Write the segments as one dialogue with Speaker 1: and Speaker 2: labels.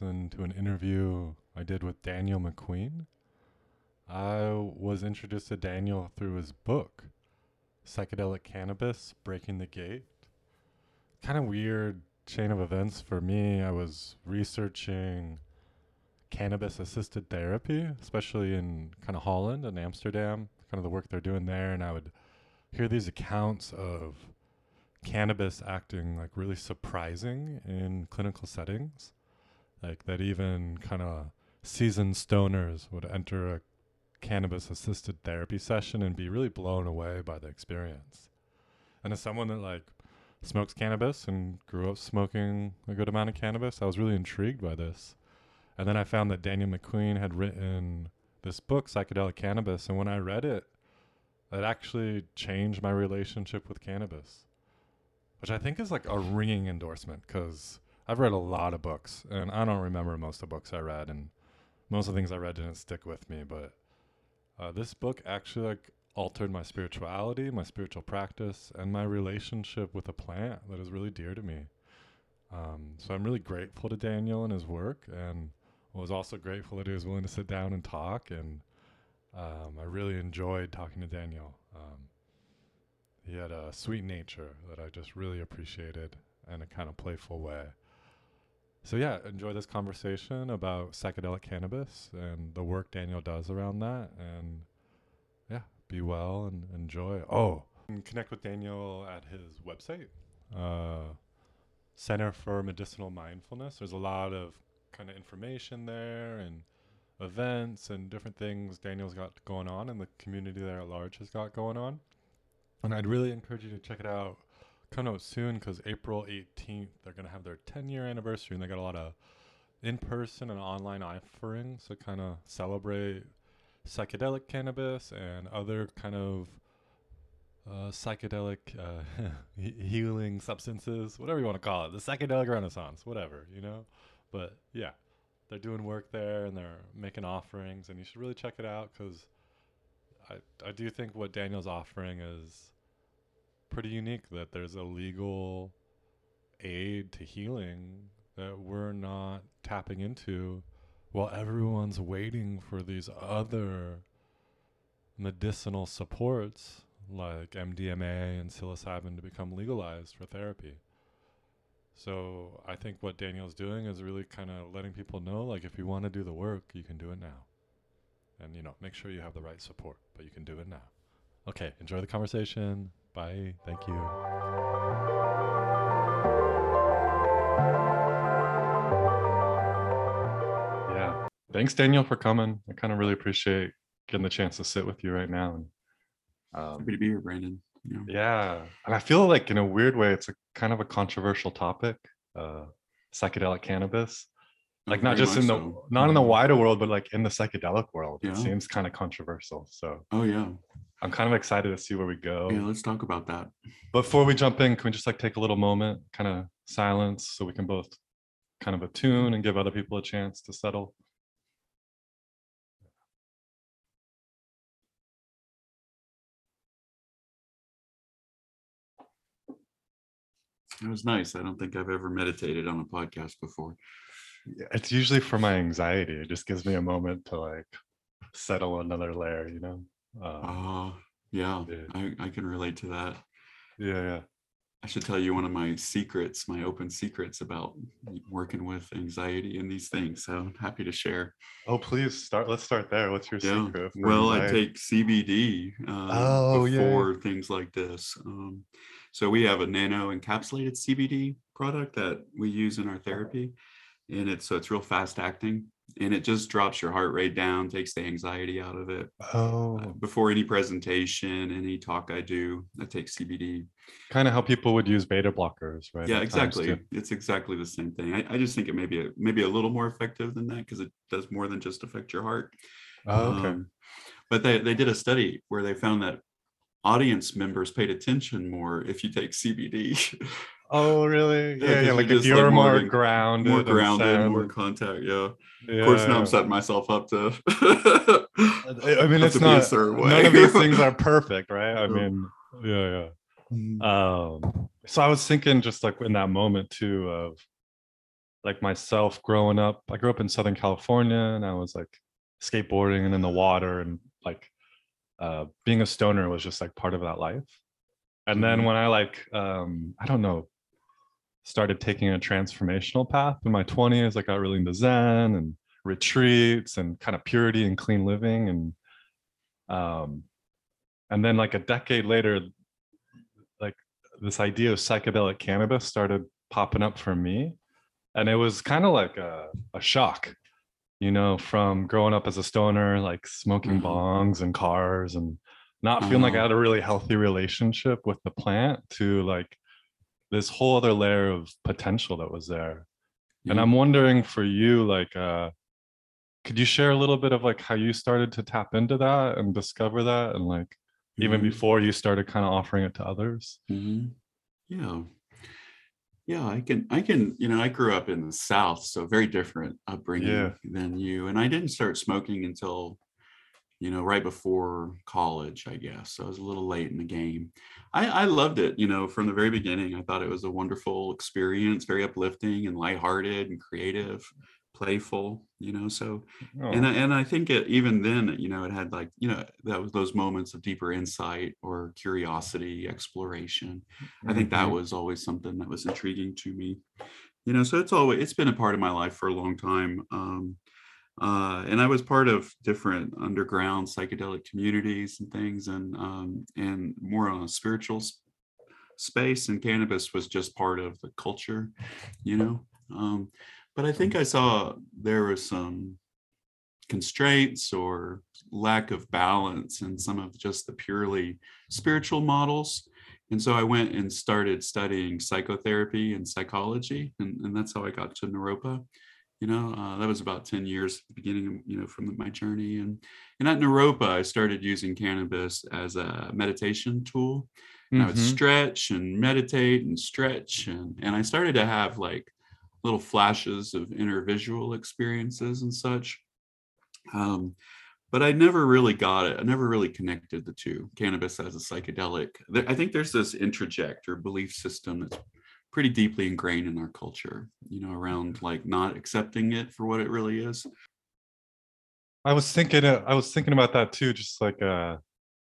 Speaker 1: listen to an interview I did with Daniel McQueen. I was introduced to Daniel through his book, Psychedelic Cannabis Breaking the Gate. Kind of weird chain of events for me. I was researching cannabis assisted therapy, especially in kind of Holland and Amsterdam, kind of the work they're doing there. And I would hear these accounts of cannabis acting like really surprising in clinical settings. Like that even kind of seasoned stoners would enter a cannabis assisted therapy session and be really blown away by the experience. And as someone that like smokes cannabis and grew up smoking a good amount of cannabis, I was really intrigued by this. And then I found that Daniel McQueen had written this book, Psychedelic Cannabis, and when I read it, it actually changed my relationship with cannabis, which I think is like a ringing endorsement because I've read a lot of books and I don't remember most of the books I read, and most of the things I read didn't stick with me. But uh, this book actually like altered my spirituality, my spiritual practice, and my relationship with a plant that is really dear to me. Um, so I'm really grateful to Daniel and his work, and was also grateful that he was willing to sit down and talk. And um, I really enjoyed talking to Daniel. Um, he had a sweet nature that I just really appreciated in a kind of playful way. So yeah, enjoy this conversation about psychedelic cannabis and the work Daniel does around that. And yeah, be well and enjoy. Oh, and connect with Daniel at his website, uh, Center for Medicinal Mindfulness. There's a lot of kind of information there and events and different things Daniel's got going on and the community there at large has got going on. And I'd really encourage you to check it out. Come out soon because April 18th, they're going to have their 10 year anniversary and they got a lot of in person and online offerings to kind of celebrate psychedelic cannabis and other kind of uh, psychedelic uh, healing substances, whatever you want to call it, the psychedelic renaissance, whatever, you know? But yeah, they're doing work there and they're making offerings, and you should really check it out because I I do think what Daniel's offering is pretty unique. That there's a legal aid to healing that we're not tapping into, while everyone's waiting for these other medicinal supports like MDMA and psilocybin to become legalized for therapy. So I think what Daniel's doing is really kind of letting people know, like, if you want to do the work, you can do it now. And, you know, make sure you have the right support, but you can do it now. Okay, enjoy the conversation. Bye. Thank you. Yeah. Thanks, Daniel, for coming. I kind of really appreciate getting the chance to sit with you right now. And,
Speaker 2: um, Happy to be here, Brandon.
Speaker 1: Yeah. yeah. And I feel like in a weird way, it's a kind of a controversial topic, uh, psychedelic cannabis. Like not just in the so. not in the wider world, but like in the psychedelic world. Yeah. It seems kind of controversial. So
Speaker 2: oh yeah.
Speaker 1: I'm kind of excited to see where we go.
Speaker 2: Yeah, let's talk about that.
Speaker 1: Before we jump in, can we just like take a little moment, kind of silence, so we can both kind of attune and give other people a chance to settle?
Speaker 2: It was nice. I don't think I've ever meditated on a podcast before.
Speaker 1: It's usually for my anxiety. It just gives me a moment to like settle another layer, you know?
Speaker 2: Um, oh, yeah. yeah. I, I can relate to that.
Speaker 1: Yeah, yeah.
Speaker 2: I should tell you one of my secrets, my open secrets about working with anxiety and these things. So I'm happy to share.
Speaker 1: Oh, please start. Let's start there. What's your yeah. secret?
Speaker 2: Well, anxiety? I take CBD uh, oh, before yeah. things like this. Um, so we have a nano encapsulated CBD product that we use in our therapy, and it's so it's real fast acting, and it just drops your heart rate down, takes the anxiety out of it.
Speaker 1: Oh,
Speaker 2: uh, before any presentation, any talk I do, I take CBD.
Speaker 1: Kind of how people would use beta blockers, right?
Speaker 2: Yeah, exactly. It's exactly the same thing. I, I just think it may be a, maybe a little more effective than that because it does more than just affect your heart.
Speaker 1: Oh, okay. Um,
Speaker 2: but they, they did a study where they found that audience members paid attention more if you take CBD.
Speaker 1: Oh, really? Yeah, yeah. yeah like if you're like more, more grounded,
Speaker 2: more grounded, more contact. Yeah. yeah. Of course, now I'm setting myself up to.
Speaker 1: I mean, it's not. None of these things are perfect, right? I mean, yeah, yeah. Mm-hmm. Um, so I was thinking, just like in that moment too, of like myself growing up. I grew up in Southern California, and I was like skateboarding and in the water, and like uh, being a stoner was just like part of that life. And then
Speaker 2: Mhm.
Speaker 1: when I like, um, I don't know, started taking a transformational path in my 20s, I got really into Zen and retreats and kind of purity and clean living. And um, and then like a decade later, like this idea of psychedelic cannabis started popping up for me. And it was kind of like a, a shock, you know, from growing up as a stoner, like smoking
Speaker 2: Mhm.
Speaker 1: bongs and cars and not feeling like I
Speaker 2: Uh-huh.
Speaker 1: had a really healthy relationship with the plant to like this whole other layer of potential that was there. And I'm wondering for you, like, uh, could you share a little bit of like how you started to tap into that and discover that and like even
Speaker 2: Mhm.
Speaker 1: before you started kind of offering it to others?
Speaker 2: Mhm. Yeah. Yeah, I can, I can, you know, I grew up in the South, so very different upbringing
Speaker 1: Yeah.
Speaker 2: than you. And I didn't start smoking until, you know, right before college, I guess. So I was a little late in the game. I, I loved it, you know, from the very beginning. I thought it was a wonderful experience, very uplifting and lighthearted and creative, playful, you know. So and
Speaker 1: Oh,
Speaker 2: I, and I think it, even then, you know, it had like you know that was those moments of deeper insight or curiosity, exploration. I think that
Speaker 1: mhm.
Speaker 2: was always something that was intriguing to me. You know, so it's always it's been a part of my life for a long time. Um, uh, and I was part of different underground psychedelic communities and things, and um, and more on a spiritual s- space. And cannabis was just part of the culture, you know. Um, but I think I saw there were some constraints or lack of balance in some of just the purely spiritual models. And so I went and started studying psychotherapy and psychology, and, and that's how I got to Naropa. You know, uh, that was about 10 years at the beginning, of, you know, from my journey. And, and at Naropa, I started using cannabis as a meditation tool. And I would
Speaker 1: Mhm.
Speaker 2: stretch and meditate and stretch. And, and I started to have like little flashes of inner visual experiences and such. Um, but I never really got it. I never really connected the two cannabis as a psychedelic. I think there's this introject or belief system that's pretty deeply ingrained in our culture, you know, around like not accepting it for what it really is.
Speaker 1: I was thinking, uh, I was thinking about that too. Just like uh,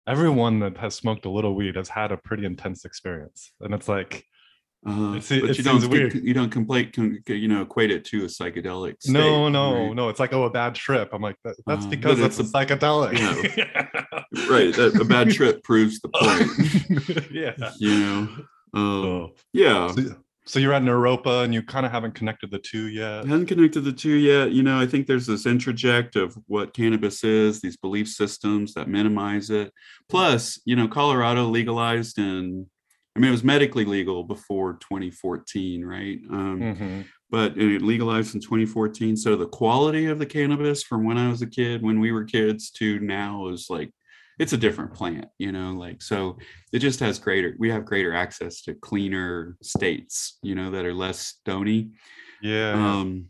Speaker 1: everyone that has smoked a little weed has had a pretty intense experience, and it's like,
Speaker 2: Uh,
Speaker 1: It se-
Speaker 2: but
Speaker 1: it
Speaker 2: you don't
Speaker 1: weird.
Speaker 2: you don't complete you know equate it to a psychedelic. State,
Speaker 1: no, no,
Speaker 2: right?
Speaker 1: no. It's like, oh, a bad trip. I'm like, that, that's
Speaker 2: Uh,
Speaker 1: because it's a
Speaker 2: it's
Speaker 1: psychedelic.
Speaker 2: Right, that, a bad trip proves the point.
Speaker 1: yeah.
Speaker 2: You know, um,
Speaker 1: So,
Speaker 2: yeah.
Speaker 1: so, so you're at Naropa and you kind of haven't connected the two yet.
Speaker 2: I haven't connected the two yet. You know, I think there's this introject of what cannabis is, these belief systems that minimize it. Plus, you know, Colorado legalized in, I mean, it was medically legal before 2014, right? Um,
Speaker 1: Mhm.
Speaker 2: But it legalized in 2014. So the quality of the cannabis from when I was a kid, when we were kids, to now is like, it's a different plant, you know, like, so it just has greater, we have greater access to cleaner states, you know, that are less stony
Speaker 1: Yeah.
Speaker 2: um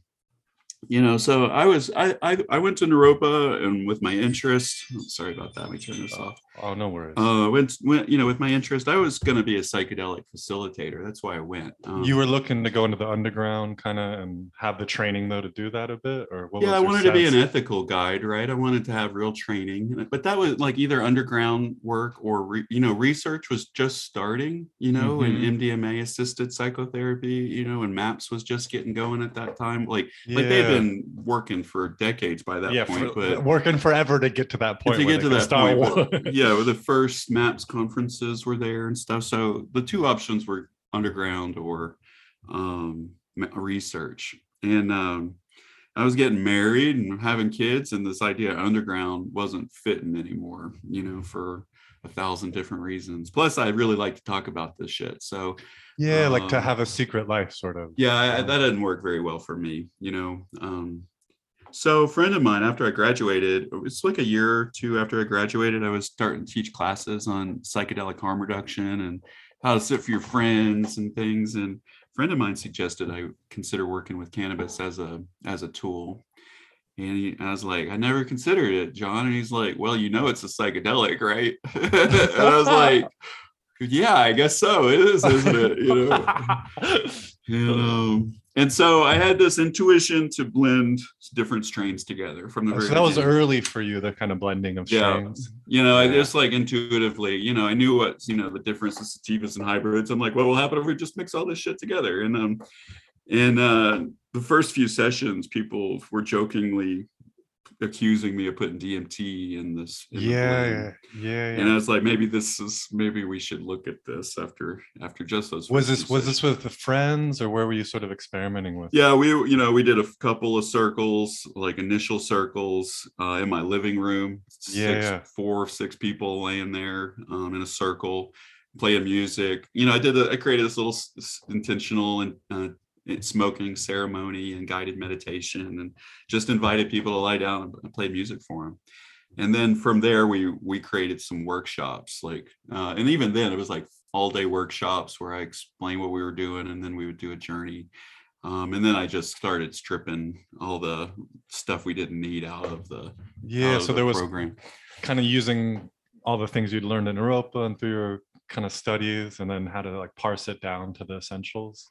Speaker 2: you know so i was i i, I went to naropa and with my interest oh, sorry about that let me turn this off
Speaker 1: oh, no worries.
Speaker 2: uh went, went you know with my interest i was going to be a psychedelic facilitator that's why i went um,
Speaker 1: you were looking to go into the underground kind of and have the training though to do that a bit or what
Speaker 2: yeah i wanted to be an ethical guide right i wanted to have real training but that was like either underground work or re, you know research was just starting you know
Speaker 1: Mhm.
Speaker 2: and mdma assisted psychotherapy you know and maps was just getting going at that time like like they've been working for decades by that
Speaker 1: yeah,
Speaker 2: point
Speaker 1: for-
Speaker 2: but
Speaker 1: working forever to get to that point.
Speaker 2: to get to that
Speaker 1: start
Speaker 2: point, but
Speaker 1: one.
Speaker 2: yeah, the first MAPS conferences were there and stuff. So the two options were underground or um, research. And um, I was getting married and having kids, and this idea of underground wasn't fitting anymore, you know, for a thousand different reasons. Plus, I really like to talk about this shit. So
Speaker 1: yeah, like to
Speaker 2: Um,
Speaker 1: have a secret life, sort of.
Speaker 2: yeah, I,
Speaker 1: Um,
Speaker 2: that didn't work very well for me, you know. Um, so a friend of mine, after I graduated, it was like a year or two after I graduated, I was starting to teach classes on psychedelic harm reduction and how to sit for your friends and things. And a friend of mine suggested I consider working with cannabis as a as a tool. And he, I was like, I never considered it, John. And he's like, Well, you know, it's a psychedelic, right? and I was like, yeah, I guess so. It is, isn't it? You know. and, um, and so I had this intuition to blend different strains together from the.
Speaker 1: Oh, so that was early for you, the kind of blending of strains.
Speaker 2: Yeah. You know, yeah. I just like intuitively, you know, I knew what you know the difference of sativas and hybrids. I'm like, what will happen if we just mix all this shit together? And um, and uh, the first few sessions, people were jokingly accusing me of putting DMT in this. In
Speaker 1: yeah, yeah, yeah,
Speaker 2: And I was like, maybe this is maybe we should look at this after after just those.
Speaker 1: Was this was this with the friends or where were you sort of experimenting with?
Speaker 2: Yeah, we you know we did a couple of circles, like initial circles, uh, in my living room.
Speaker 1: Yeah,
Speaker 2: six,
Speaker 1: yeah.
Speaker 2: four six people laying there um, in a circle, playing music. You know, I did a, I created this little intentional and uh, smoking ceremony and guided meditation and just invited people to lie down and play music for them and then from there we we created some workshops like uh, and even then it was like all day workshops where i explained what we were doing and then we would do a journey. Um, and then i just started stripping all the stuff we didn't need out of the
Speaker 1: yeah so
Speaker 2: the
Speaker 1: there was
Speaker 2: program.
Speaker 1: kind of using all the things you'd learned in Naropa and through your kind of studies and then how to like parse it down to the essentials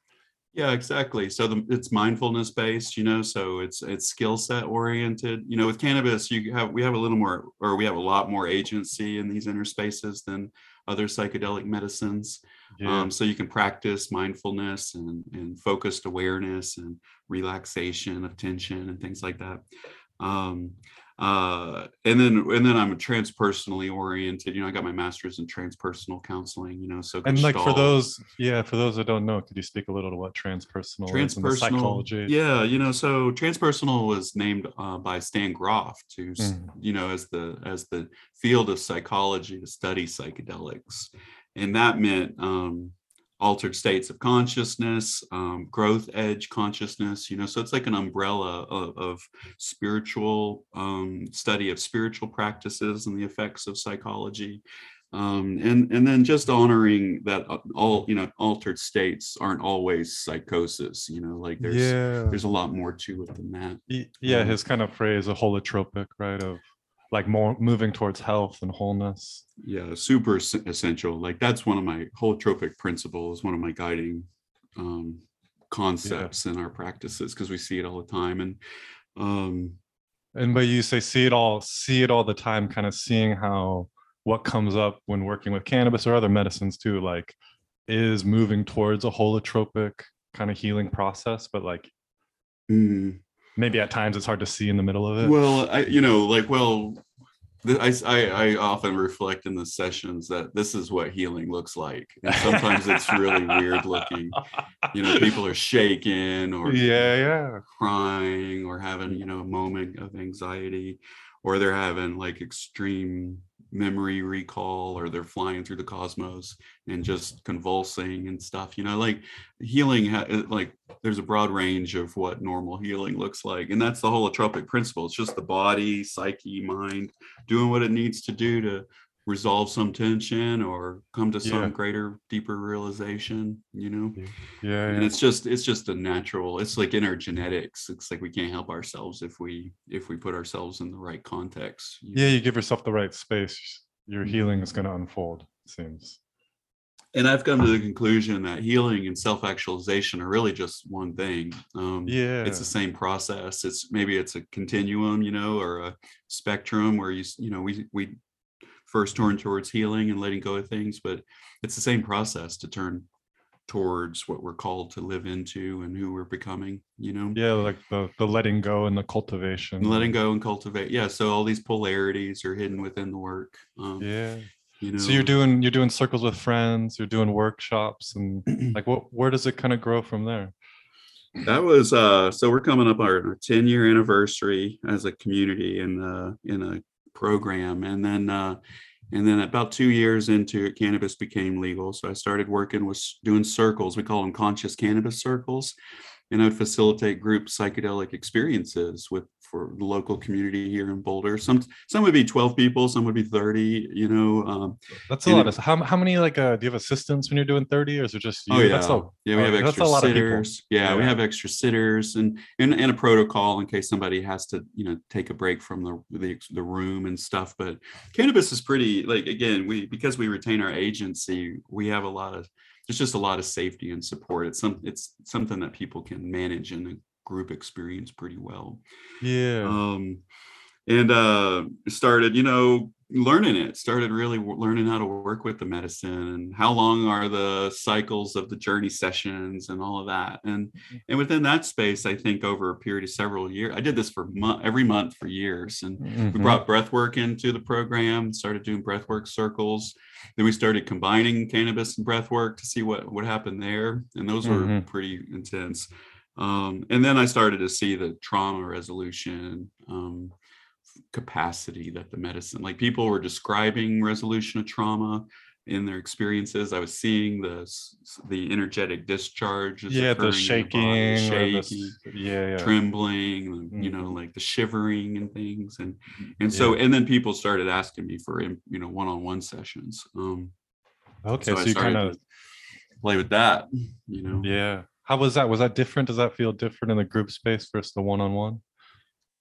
Speaker 2: yeah, exactly. So the, it's mindfulness based, you know. So it's it's skill set oriented. You know, with cannabis, you have we have a little more, or we have a lot more agency in these inner spaces than other psychedelic medicines. Yeah. Um, so you can practice mindfulness and and focused awareness and relaxation of tension and things like that. Um, uh and then and then i'm transpersonally oriented you know i got my master's in transpersonal counseling you know so
Speaker 1: and like for those yeah for those that don't know could you speak a little to what transpersonal
Speaker 2: transpersonal
Speaker 1: psychology?
Speaker 2: yeah you know so transpersonal was named uh, by stan grof to mm. you know as the as the field of psychology to study psychedelics. And that meant um altered states of consciousness, um, growth edge consciousness, you know, so it's like an umbrella of, of spiritual um, study of spiritual practices and the effects of psychology. Um, and and then just honoring that uh, all you know altered states aren't always psychosis you know like there's yeah. there's a lot more to it than that
Speaker 1: yeah his kind of phrase a holotropic right of like more moving towards health and wholeness.
Speaker 2: Yeah super essential. Like that's one of my holotropic principles one of my guiding um concepts yeah. in our practices because we see it all the time and um
Speaker 1: and but you say see it all see it all the time kind of seeing how what comes up when working with cannabis or other medicines too like is moving towards a holotropic kind of healing process but like
Speaker 2: mm
Speaker 1: maybe at times it's hard to see in the middle of it.
Speaker 2: Well i you know like well I, I, I often reflect in the sessions that this is what healing looks like. And sometimes it's really weird looking. You know people are shaking or
Speaker 1: yeah yeah.
Speaker 2: crying or having you know a moment of anxiety or they're having like extreme memory recall or they're flying through the cosmos and just convulsing and stuff you know like healing ha- uh, like there's a broad range of what normal healing looks like and that's the holotropic principle. It's just the body psyche mind doing what it needs to do to resolve some tension or come to some yeah. greater deeper realization you know
Speaker 1: yeah, yeah
Speaker 2: and it's just it's just a natural it's like in our genetics it's like we can't help ourselves if we if we put ourselves in the right context
Speaker 1: you yeah know? you give yourself the right space your mm-hmm. healing is going to unfold it seems
Speaker 2: and i've come to the conclusion that healing and self-actualization are really just one thing um
Speaker 1: yeah
Speaker 2: it's the same process it's maybe it's a continuum you know or a spectrum where you you know we we first turn towards healing and letting go of things, but it's the same process to turn towards what we're called to live into and who we're becoming you know?
Speaker 1: Yeah like the the letting go and the cultivation.
Speaker 2: Letting go and cultivate yeah so all these polarities are hidden within the work
Speaker 1: um, yeah. you know so you're doing you're doing circles with friends you're doing workshops and like what where does it kind of grow from there?
Speaker 2: That was uh so we're coming up our, our 10 year anniversary as a community in uh in a program. And then uh and then about two years into it cannabis became legal. So i started working with doing circles. We call them conscious cannabis circles. And I'd facilitate group psychedelic experiences with for the local community here in Boulder. Some some would be 12 people, some would be 30, you know. Um,
Speaker 1: that's a lot of how, how many like uh, do you have assistants when you're doing 30 or is it just
Speaker 2: you? Oh yeah. A, yeah, we have extra sitters. Yeah, yeah, we have extra sitters and, and and a protocol in case somebody has to, you know, take a break from the the, the room and stuff. But cannabis is pretty like again, we because we retain our agency, we have a lot of there's just a lot of safety and support. It's some it's something that people can manage in a group experience pretty well.
Speaker 1: Yeah.
Speaker 2: Um, and uh, started, you know, learning it. Started really learning how to work with the medicine and how long are the cycles of the journey sessions and all of that. And mm-hmm. and within that space, I think over a period of several years, I did this for mo- every month for years. And mm-hmm. we brought breath work into the program. Started doing breath work circles then we started combining cannabis and breath work to see what what happened there and those were mm-hmm. pretty intense um, and then i started to see the trauma resolution um, capacity that the medicine like people were describing resolution of trauma in their experiences. I was seeing the the energetic discharge.
Speaker 1: Yeah, the shaking,
Speaker 2: the shaking, yeah, yeah, trembling, mm-hmm. you know, mm-hmm. like the shivering and things, and and so and then people started asking me for you know one on one sessions. Um,
Speaker 1: okay, so, so you kind of
Speaker 2: play with that, you know.
Speaker 1: Yeah. How was that? Was that different? Does that feel different in the group space versus the one on one?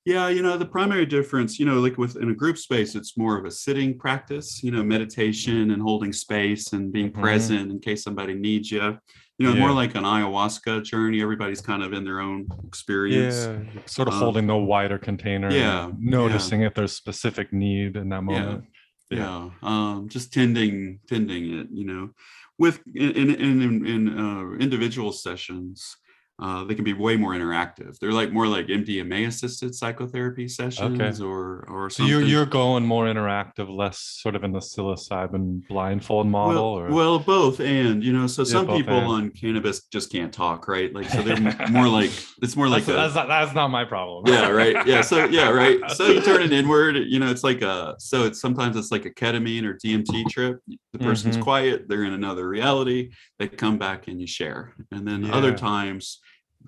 Speaker 2: Yeah, you know, the primary difference, you know, like within a group space, it's more of a sitting practice, you know, meditation and holding space and being mm-hmm. present in case somebody needs you. You know, yeah. more like an ayahuasca journey. Everybody's kind of in their own experience.
Speaker 1: Yeah, sort of um, holding the wider container.
Speaker 2: Yeah.
Speaker 1: Noticing
Speaker 2: yeah.
Speaker 1: if there's specific need in that moment.
Speaker 2: Yeah. yeah. Um, just tending, tending it, you know, with in in in, in uh, individual sessions uh, they can be way more interactive. They're like more like MDMA assisted psychotherapy sessions okay. or or
Speaker 1: something. So you're you're going more interactive, less sort of in the psilocybin blindfold model,
Speaker 2: well,
Speaker 1: or
Speaker 2: well, both and you know, so yeah, some people and. on cannabis just can't talk, right? Like so they're more like it's more like
Speaker 1: that's, a, that's, not, that's not my problem.
Speaker 2: yeah, right. Yeah, so yeah, right. So you turn it inward. You know, it's like a so it's sometimes it's like a ketamine or DMT trip. The person's mm-hmm. quiet. They're in another reality. They come back and you share, and then yeah. other times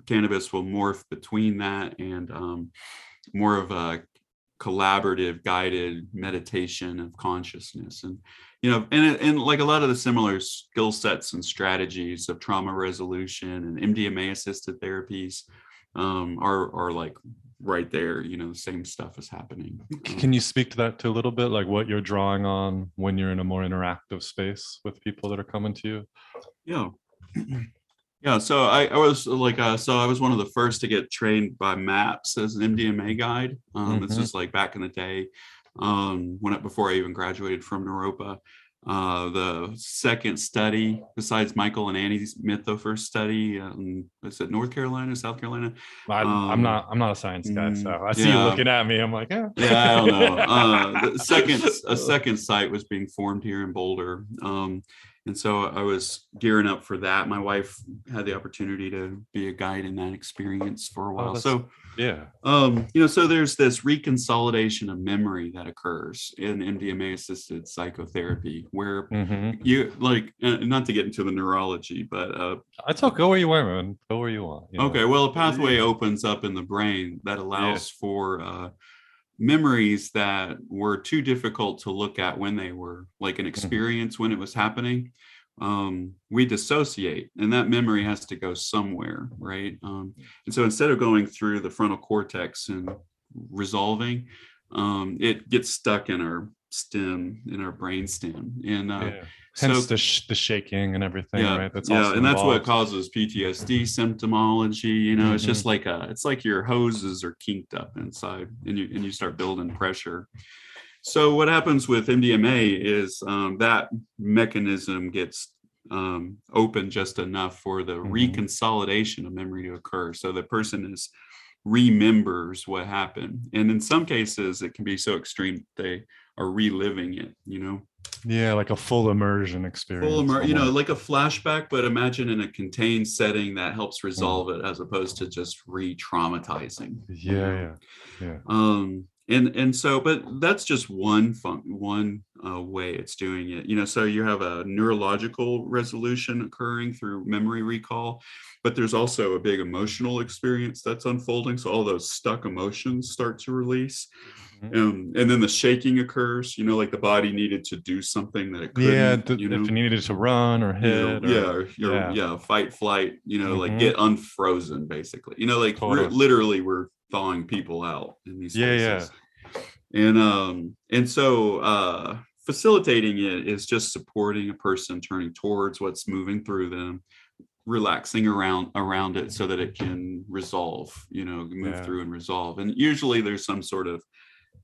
Speaker 2: cannabis will morph between that and um, more of a collaborative guided meditation of consciousness. And you know and, and like a lot of the similar skill sets and strategies of trauma resolution and mdma assisted therapies um, are are like right there you know the same stuff is happening.
Speaker 1: Can you speak to that to a little bit? Like what you're drawing on when you're in a more interactive space with people that are coming to you?
Speaker 2: Yeah Yeah, so I, I was like, uh, so I was one of the first to get trained by MAPS as an MDMA guide. Um, mm-hmm. This is like back in the day, um, when it, before I even graduated from Naropa. Uh, the second study, besides Michael and Annie's Mithoefer study, um, is it North Carolina, South Carolina?
Speaker 1: I, am um, not. I'm not a science guy, so I see yeah. you looking at me. I'm like,
Speaker 2: yeah. Yeah, I don't know. Uh, the second, a second site was being formed here in Boulder. Um, and so I was gearing up for that. My wife had the opportunity to be a guide in that experience for a oh, while. Oh, so
Speaker 1: yeah,
Speaker 2: um, you know, so there's this reconsolidation of memory that occurs in MDMA assisted psychotherapy, where mm-hmm. you like, uh, not to get into the neurology, but uh,
Speaker 1: I talk go where you want, man. Go where you want.
Speaker 2: You know? Okay, well, a pathway opens up in the brain that allows yeah. for uh, memories that were too difficult to look at when they were like an mm-hmm. experience mm-hmm. when it was happening um, we dissociate and that memory has to go somewhere right? Um, and so instead of going through the frontal cortex and resolving um, it gets stuck in our stem in our brain stem. And uh,
Speaker 1: yeah. hence so, the, sh- the shaking and everything
Speaker 2: yeah,
Speaker 1: right?
Speaker 2: That's yeah and that's what causes ptsd symptomology you know mm-hmm. it's just like a it's like your hoses are kinked up inside and you and you start building pressure so what happens with mdma is um, that mechanism gets um, open just enough for the mm-hmm. reconsolidation of memory to occur. So the person is remembers what happened. And in some cases it can be so extreme they are reliving it you know?
Speaker 1: Yeah like a full immersion experience full immer-
Speaker 2: you know like a flashback but imagine in a contained setting that helps resolve mm. it as opposed to just re-traumatizing
Speaker 1: yeah yeah yeah.
Speaker 2: Um and and so but that's just one fun one uh, way it's doing it. You know, so you have a neurological resolution occurring through memory recall, but there's also a big emotional experience that's unfolding. So all those stuck emotions start to release. Mm-hmm. Um, and then the shaking occurs, you know, like the body needed to do something that it couldn't.
Speaker 1: Yeah, th- you know? if it needed to run or hit.
Speaker 2: You know, or, yeah, yeah, yeah, fight, flight. You know, mm-hmm. like get unfrozen, basically. You know, like totally. literally, we're thawing people out in these
Speaker 1: yeah, places.
Speaker 2: Yeah. And um, and so uh, facilitating it is just supporting a person turning towards what's moving through them relaxing around around it so that it can resolve you know move yeah. through and resolve and usually there's some sort of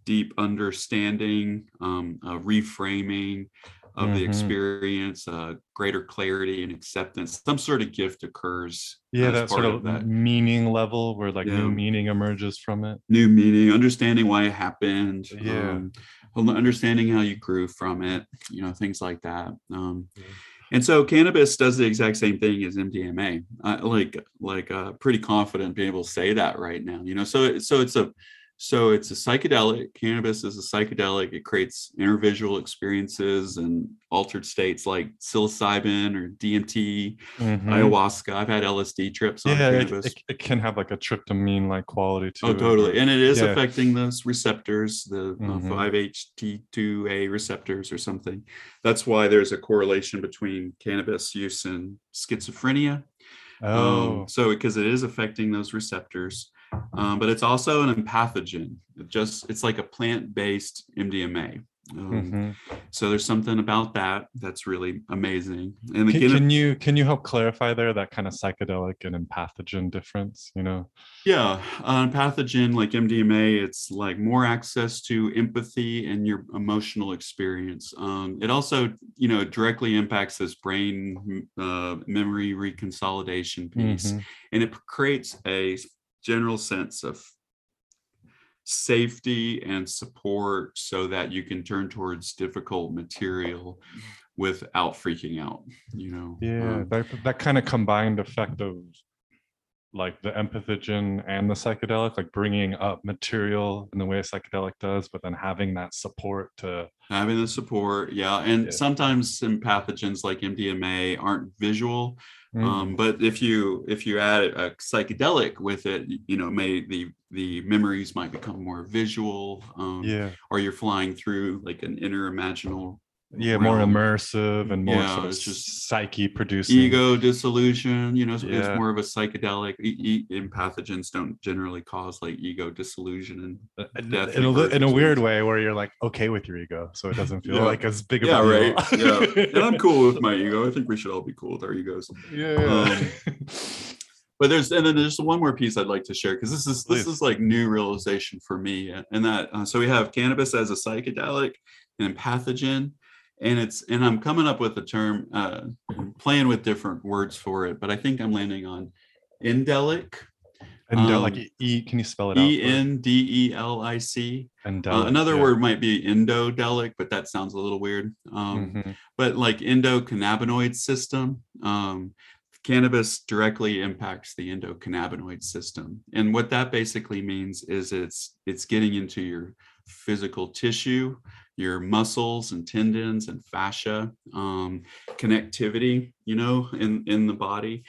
Speaker 2: deep understanding, um, reframing of mm-hmm. the experience, uh, greater clarity and acceptance. Some sort of gift occurs.
Speaker 1: Yeah, that sort of, of that. meaning level where like yeah. new meaning emerges from it.
Speaker 2: New meaning, understanding why it happened. Yeah. Um, understanding how you grew from it, you know, things like that. Um, yeah. And so cannabis does the exact same thing as MDMA. I, like, like, uh, pretty confident being able to say that right now. You know, so so it's a so it's a psychedelic. Cannabis is a psychedelic. It creates intervisual experiences and altered states like psilocybin or DMT, mm-hmm. ayahuasca. I've had LSD trips on yeah, cannabis.
Speaker 1: It, it, can have like a tryptamine like quality
Speaker 2: too. oh, it. Totally. And it is yeah. affecting those receptors, the mm-hmm. 5-HT2A receptors or something. That's why there's a correlation between cannabis use and schizophrenia. Um, oh. Um, so because it is affecting those receptors um, but it's also an empathogen. It just it's like a plant-based MDMA. Um, mm-hmm. So there's something about that that's really amazing.
Speaker 1: And can, can, you can you help clarify there that kind of psychedelic and empathogen difference? You know?
Speaker 2: Yeah, uh, pathogen like MDMA, it's like more access to empathy and your emotional experience. Um, it also, you know, directly impacts this brain uh, memory reconsolidation piece, mm-hmm. and it creates a general sense of safety and support so that you can turn towards difficult material without freaking out you know
Speaker 1: yeah um, that, that kind of combined effect of like the empathogen and the psychedelic like bringing up material in the way a psychedelic does but then having that support to
Speaker 2: having the support yeah and yeah. sometimes some pathogens like mdma aren't visual Mm. Um, but if you if you add a psychedelic with it, you know, may the the memories might become more visual. Um,
Speaker 1: yeah.
Speaker 2: Or you're flying through like an inner imaginal
Speaker 1: yeah realm. more immersive and more yeah, sort of it's just psyche producing.
Speaker 2: ego dissolution you know yeah. it's more of a psychedelic e- e- pathogens don't generally cause like ego dissolution and uh,
Speaker 1: death in, a, in a weird way where you're like okay with your ego so it doesn't feel yeah. like as big of
Speaker 2: yeah right. Yeah. And i'm cool with my ego. I think we should all be cool with our egos.
Speaker 1: Yeah, um,
Speaker 2: but there's and then there's one more piece I'd like to share because this is this is like new realization for me and that uh, so we have cannabis as a psychedelic an empathogen and it's and i'm coming up with a term uh playing with different words for it but i think i'm landing on indelic
Speaker 1: Endelic, um, e, can you spell it
Speaker 2: out? E N D E L I C. Uh, another yeah. word might be endodelic, but that sounds a little weird. Um, mm-hmm. But like endocannabinoid system, um, cannabis directly impacts the endocannabinoid system, and what that basically means is it's it's getting into your physical tissue, your muscles and tendons and fascia, um, connectivity, you know, in, in the body.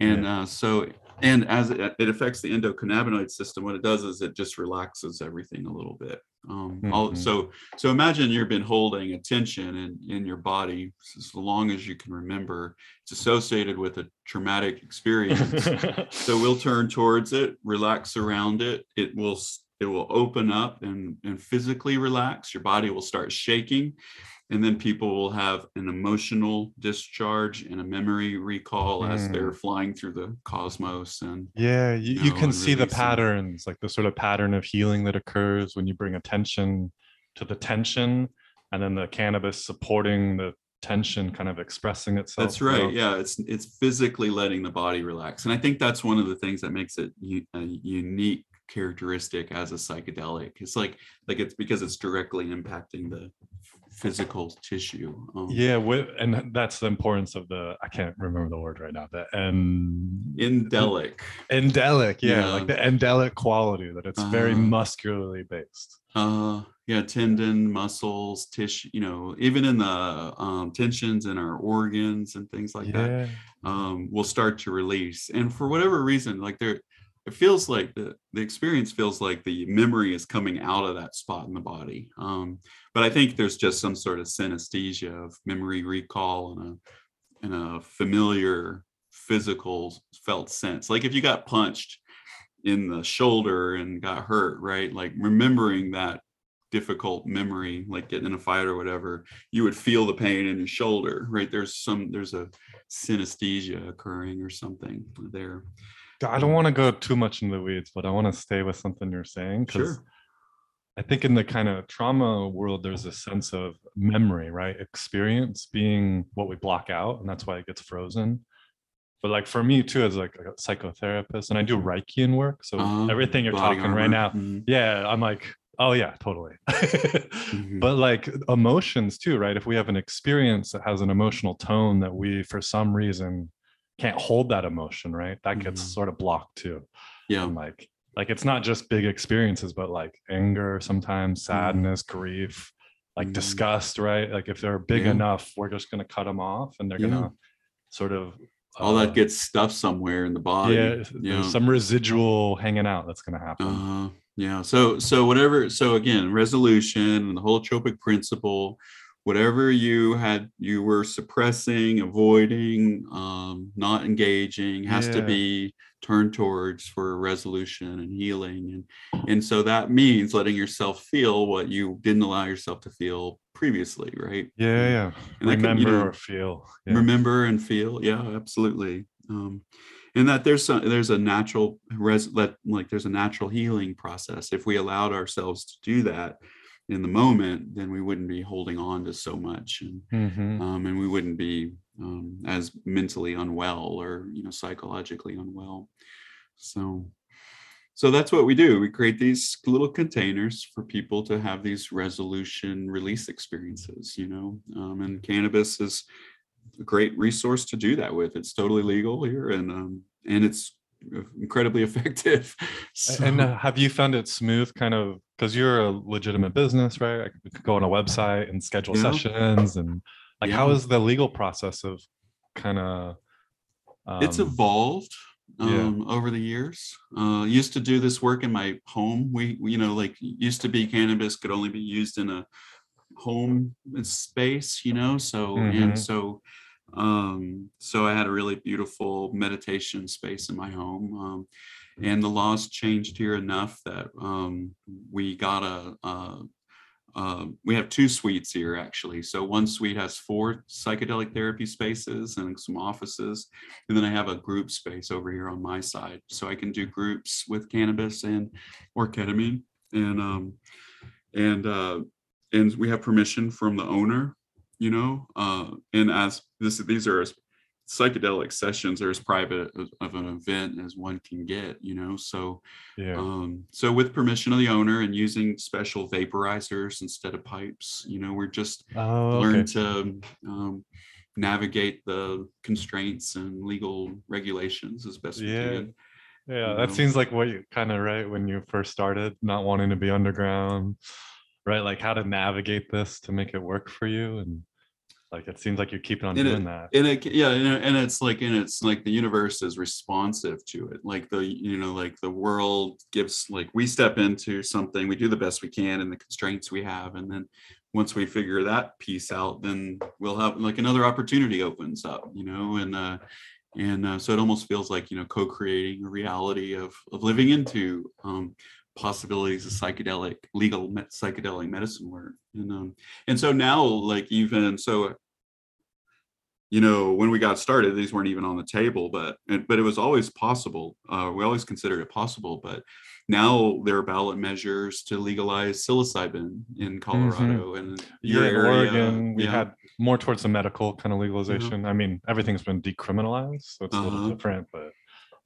Speaker 2: And yeah. uh, so, and as it, it, affects the endocannabinoid system, what it does is it just relaxes everything a little bit. Um, mm-hmm. all, so, so imagine you've been holding attention in, in your body as long as you can remember. It's associated with a traumatic experience. so we'll turn towards it, relax around it. It will it will open up and, and physically relax. Your body will start shaking. And then people will have an emotional discharge and a memory recall mm. as they're flying through the cosmos. And
Speaker 1: yeah, you, you, know, you can see the patterns, like the sort of pattern of healing that occurs when you bring attention to the tension and then the cannabis supporting the tension kind of expressing itself
Speaker 2: that's right yeah it's it's physically letting the body relax and i think that's one of the things that makes it u- a unique characteristic as a psychedelic it's like like it's because it's directly impacting the physical tissue.
Speaker 1: Um, yeah, with, and that's the importance of the I can't remember the word right now. The and
Speaker 2: endelic.
Speaker 1: Endelic, yeah, yeah, like the endelic quality that it's uh, very uh-huh. muscularly based.
Speaker 2: Uh yeah, tendon, muscles, tissue, you know, even in the um, tensions in our organs and things like yeah. that, um, will start to release. And for whatever reason, like there, it feels like the, the experience feels like the memory is coming out of that spot in the body. Um, but I think there's just some sort of synesthesia of memory recall and a, and a familiar physical felt sense. Like if you got punched in the shoulder and got hurt, right? Like remembering that difficult memory, like getting in a fight or whatever, you would feel the pain in your shoulder, right? There's some, there's a synesthesia occurring or something there.
Speaker 1: I don't want to go too much in the weeds, but I want to stay with something you're saying because sure. I think in the kind of trauma world, there's a sense of memory, right? Experience being what we block out, and that's why it gets frozen. But like for me too, as like a psychotherapist, and I do Reichian work, so uh, everything you're talking armor. right now, mm-hmm. yeah, I'm like, oh yeah, totally. mm-hmm. But like emotions too, right? If we have an experience that has an emotional tone that we, for some reason, can't hold that emotion, right? That gets mm-hmm. sort of blocked too.
Speaker 2: Yeah.
Speaker 1: And like like it's not just big experiences, but like anger, sometimes mm-hmm. sadness, mm-hmm. grief, like mm-hmm. disgust, right? Like if they're big yeah. enough, we're just gonna cut them off and they're yeah. gonna sort of
Speaker 2: all uh, that gets stuffed somewhere in the body.
Speaker 1: Yeah, yeah. some residual hanging out that's gonna happen.
Speaker 2: Uh, yeah. So so whatever. So again, resolution and the holotropic principle whatever you had you were suppressing avoiding um, not engaging has yeah. to be turned towards for resolution and healing. And and so that means letting yourself feel what you didn't allow yourself to feel previously right?
Speaker 1: Yeah yeah. and remember can, you know, or feel.
Speaker 2: Yeah. remember and feel. Yeah absolutely. Um, and that there's some, there's a natural res let like there's a natural healing process. If we allowed ourselves to do that in the moment, then we wouldn't be holding on to so much, and mm-hmm. um, and we wouldn't be um, as mentally unwell or you know psychologically unwell. So, so that's what we do. We create these little containers for people to have these resolution release experiences. You know, um, and cannabis is a great resource to do that with. It's totally legal here, and um, and it's incredibly effective.
Speaker 1: So. And uh, have you found it smooth, kind of, because you're a legitimate business, right? I could go on a website and schedule yeah. sessions, and like, yeah. how is the legal process of kind of?
Speaker 2: Um, it's evolved um, yeah. over the years. Uh, used to do this work in my home. We, you know, like used to be cannabis could only be used in a home space, you know. So mm-hmm. and so um, so I had a really beautiful meditation space in my home. Um, and the laws changed here enough that um, we got a, a, we have two suites here actually. So one suite has four psychedelic therapy spaces and some offices. And then I have a group space over here on my side. So I can do groups with cannabis and or ketamine. And um, and uh, and we have permission from the owner you know uh, and as this these are as psychedelic sessions are as private of an event as one can get you know so yeah um, so with permission of the owner and using special vaporizers instead of pipes you know we're just oh, learn okay. to um, navigate the constraints and legal regulations as best
Speaker 1: yeah.
Speaker 2: we can
Speaker 1: yeah that know? seems like what you kind of right when you first started not wanting to be underground right like how to navigate this to make it work for you and like it seems like you're keeping on
Speaker 2: and
Speaker 1: doing
Speaker 2: it,
Speaker 1: that.
Speaker 2: and it yeah and it's like and it's like the universe is responsive to it. Like the you know like the world gives like we step into something we do the best we can and the constraints we have and then once we figure that piece out then we'll have like another opportunity opens up you know? And uh and uh, so it almost feels like you know co-creating a reality of of living into um, possibilities of psychedelic legal psychedelic medicine work and um and so now like even so you know when we got started these weren't even on the table but but it was always possible uh, we always considered it possible but now there are ballot measures to legalize psilocybin in mm-hmm. colorado mm-hmm. and
Speaker 1: your yeah, area oregon we yeah. had more towards the medical kind of legalization i mean everything's been decriminalized so it's uh-huh. a little uh-huh. different but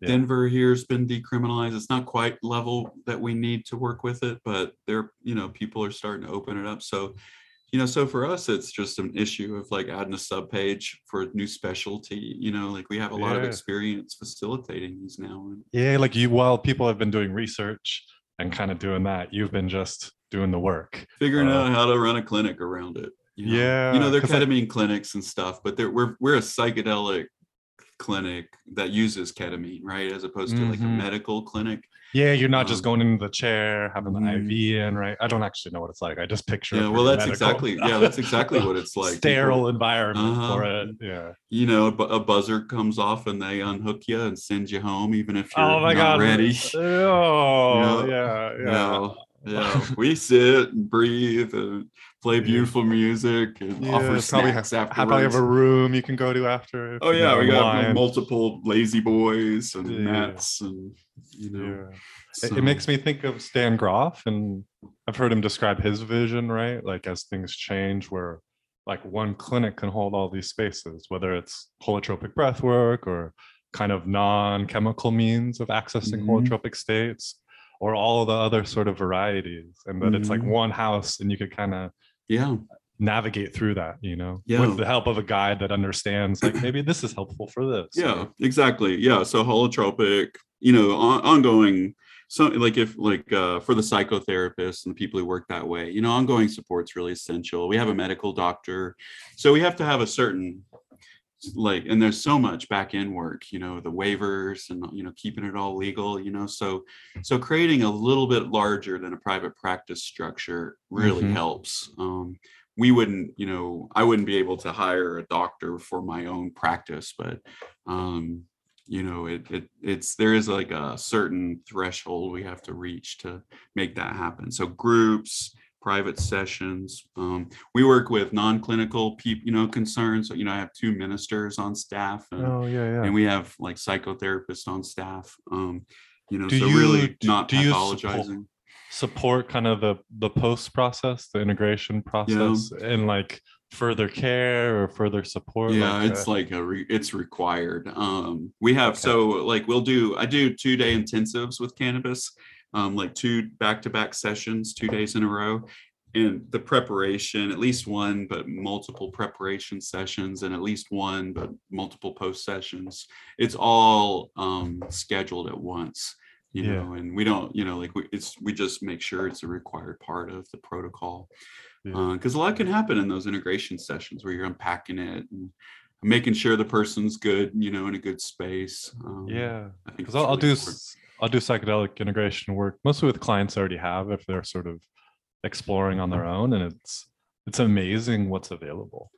Speaker 2: yeah. Denver here's been decriminalized. It's not quite level that we need to work with it, but there, you know, people are starting to open it up. So, you know, so for us, it's just an issue of like adding a sub page for a new specialty. You know, like we have a lot of experience facilitating these now.
Speaker 1: Yeah, like you while people have been doing research and kind of doing that, you've been just doing the work.
Speaker 2: figuring
Speaker 1: Uh,
Speaker 2: out how to run a clinic around it. You know?
Speaker 1: Yeah,
Speaker 2: you know, they're
Speaker 1: 'cause I-
Speaker 2: ketamine clinics and stuff, but they're, we're we're a psychedelic clinic that uses ketamine, right, as opposed to like a
Speaker 1: Mhm.
Speaker 2: medical clinic.
Speaker 1: Yeah, you're not just
Speaker 2: Um,
Speaker 1: going into the chair, having the
Speaker 2: Mhm.
Speaker 1: IV in, right? I don't actually know what it's like. I just picture. it
Speaker 2: Yeah, well, that's
Speaker 1: medical.
Speaker 2: exactly yeah, that's exactly what it's like. People-
Speaker 1: Sterile environment for
Speaker 2: Uh-huh.
Speaker 1: it. Yeah.
Speaker 2: you know, a buzzer comes off and they unhook you and send you home, even if you're
Speaker 1: Oh my
Speaker 2: not
Speaker 1: god.
Speaker 2: ready.
Speaker 1: Oh,
Speaker 2: Yeah.
Speaker 1: yeah, yeah.
Speaker 2: Yeah, yeah. We sit and breathe and play beautiful music and
Speaker 1: Yeah,
Speaker 2: offer
Speaker 1: probably
Speaker 2: snacks
Speaker 1: have, have probably have a room you can go to after.
Speaker 2: Oh yeah, we got
Speaker 1: unwind.
Speaker 2: multiple lazy boys and
Speaker 1: Yeah.
Speaker 2: mats and you know.
Speaker 1: Yeah. It-
Speaker 2: so-
Speaker 1: It makes me think of Stan Grof, and I've heard him describe his vision, right? Like as things change, where like one clinic can hold all these spaces, whether it's holotropic breath work or kind of non-chemical means of accessing
Speaker 2: Mhm.
Speaker 1: holotropic states, or all the other sort of varieties, and that it's like
Speaker 2: Mhm.
Speaker 1: one house, and you could kind of
Speaker 2: yeah,
Speaker 1: navigate through that, you know,
Speaker 2: Yeah.
Speaker 1: with the help of a guide that understands, like maybe this is helpful for this.
Speaker 2: yeah, exactly. Yeah, so holotropic, you know, on, ongoing. So like if like uh, for the psychotherapists and the people who work that way, you know, ongoing support's really essential. We have a medical doctor, so we have to have a certain like and there's so much back end work you know the waivers and you know keeping it all legal you know so so creating a little bit larger than a private practice structure really
Speaker 1: Mhm.
Speaker 2: helps um we wouldn't you know i wouldn't be able to hire a doctor for my own practice but um you know it, it it's there is like a certain threshold we have to reach to make that happen so groups private sessions. Um, we work with non-clinical people you know concerns. So you know i have two ministers on staff and,
Speaker 1: Oh yeah, yeah.
Speaker 2: and we have like psychotherapists on staff. Um you know
Speaker 1: Do
Speaker 2: so
Speaker 1: you-
Speaker 2: really not
Speaker 1: do you support-
Speaker 2: pathologizing.
Speaker 1: support kind of the the post process the integration process and like further care or further support
Speaker 2: yeah
Speaker 1: like,
Speaker 2: it's
Speaker 1: uh,
Speaker 2: like a re- it's required. Um we have
Speaker 1: Okay.
Speaker 2: so like we'll do i do two day intensives with cannabis um like two back to back sessions two days in a row and the preparation at least one but multiple preparation sessions and at least one but multiple post sessions it's all um scheduled at once you
Speaker 1: Yeah.
Speaker 2: know and we don't you know like we, it's we just make sure it's a required part of the protocol
Speaker 1: yeah.
Speaker 2: because a lot can happen in those integration sessions where you're unpacking it and making sure the person's good, you know, in a good space. Um,
Speaker 1: yeah because I'll, I'll do s- i'll do psychedelic integration work mostly with clients I already have if they're sort of exploring on their own and it's it's amazing what's available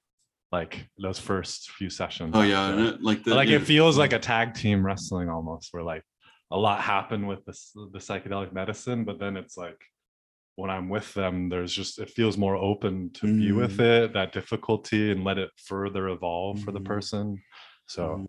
Speaker 1: like those first few sessions
Speaker 2: Oh yeah,
Speaker 1: after.
Speaker 2: like the
Speaker 1: like
Speaker 2: yeah,
Speaker 1: it feels like a tag team wrestling almost where like a lot happened with this the psychedelic medicine but then it's like when i'm with them there's just it feels more open to be with
Speaker 2: Mm.
Speaker 1: it that difficulty and let it further evolve for the
Speaker 2: Mhm.
Speaker 1: person so
Speaker 2: mm,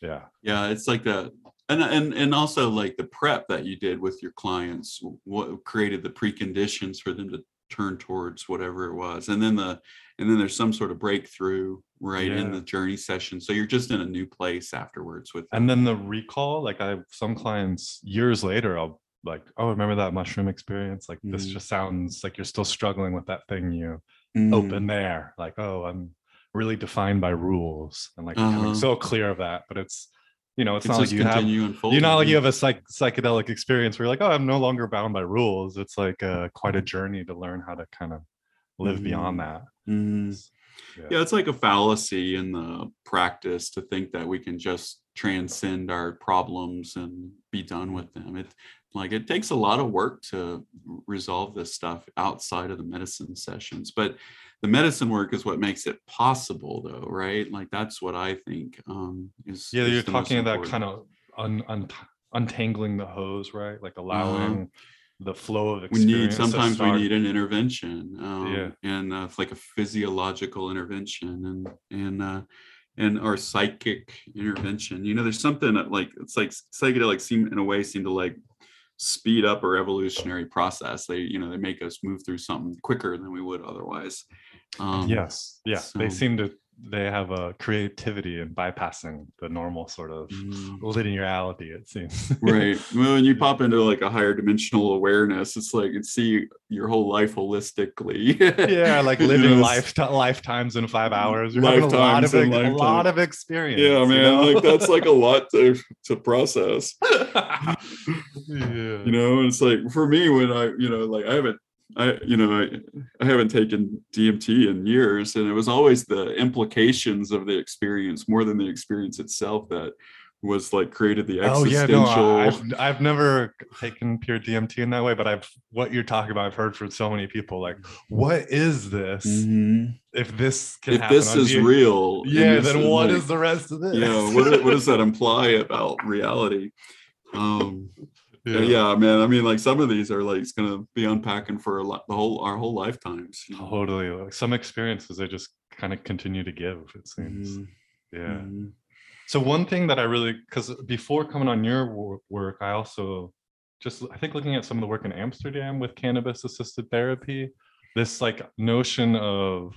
Speaker 1: yeah
Speaker 2: yeah, it's like that. And, and and also like the prep that you did with your clients, what created the preconditions for them to turn towards whatever it was, and then the and then there's some sort of breakthrough right in the journey session. So you're just in a new place afterwards with
Speaker 1: and then the recall like i have some clients years later i'll like oh remember that mushroom experience like this
Speaker 2: Mhm.
Speaker 1: just sounds like you're still struggling with that thing you
Speaker 2: Mm,
Speaker 1: open there like oh i'm really defined by rules and like becoming
Speaker 2: Uh-huh.
Speaker 1: so clear of that but it's you know it's,
Speaker 2: it's
Speaker 1: not like you have you're not like you have a psych- psychedelic experience where you're like oh i'm no longer bound by rules it's like uh, quite a journey to learn how to kind of live beyond
Speaker 2: Mhm.
Speaker 1: that
Speaker 2: Mm.
Speaker 1: yeah.
Speaker 2: Yeah, it's like a fallacy in the practice to think that we can just transcend our problems and be done with them. It like it takes a lot of work to resolve this stuff outside of the medicine sessions, but the medicine work is what makes it possible, though, right? Like that's what I think. Um, is
Speaker 1: yeah
Speaker 2: is
Speaker 1: you're talking about kind of un- un- untangling the hose right like
Speaker 2: Uh-huh.
Speaker 1: allowing the flow of experience
Speaker 2: we
Speaker 1: need
Speaker 2: sometimes we need an intervention um,
Speaker 1: Yeah.
Speaker 2: and uh, it's like a physiological intervention and and uh and our psychic intervention you know there's something that like it's like psychedelics seem in a way seem to like speed up our evolutionary process they you know they make us move through something quicker than we would otherwise um
Speaker 1: yes yeah they seem to they have a creativity in bypassing the normal sort of
Speaker 2: Mm.
Speaker 1: linearity. It seems
Speaker 2: right well, when you pop into like a higher dimensional awareness it's like you see your whole life holistically
Speaker 1: yeah, like living life lifetimes in five hours. You're having a lot
Speaker 2: Lifetimes
Speaker 1: of a lot of experience.
Speaker 2: yeah
Speaker 1: you
Speaker 2: man
Speaker 1: know?
Speaker 2: like that's like a lot to to process
Speaker 1: yeah.
Speaker 2: you know it's like for me when i you know like i haven't i you know i, I haven't taken dmt in years and it was always the implications of the experience more than the experience itself that was like created the
Speaker 1: Oh yeah,
Speaker 2: existential
Speaker 1: no, I've, I've never taken pure DMT in that way, but I've what you're talking about. I've heard from so many people like, what is this?
Speaker 2: Mhm.
Speaker 1: If this can
Speaker 2: if this is
Speaker 1: DMT
Speaker 2: real
Speaker 1: yeah, then what
Speaker 2: like-
Speaker 1: is the rest of this?
Speaker 2: yeah what, what does that imply about reality um yeah.
Speaker 1: yeah.
Speaker 2: man i mean like some of these are like it's gonna be unpacking for a lot the whole our whole lifetimes you know?
Speaker 1: totally. Like some experiences they just kind of continue to give. It seems.
Speaker 2: Mhm,
Speaker 1: Yeah.
Speaker 2: mhm.
Speaker 1: So one thing that I really, because before coming on your work, I also just I think looking at some of the work in Amsterdam with cannabis assisted therapy, this like notion of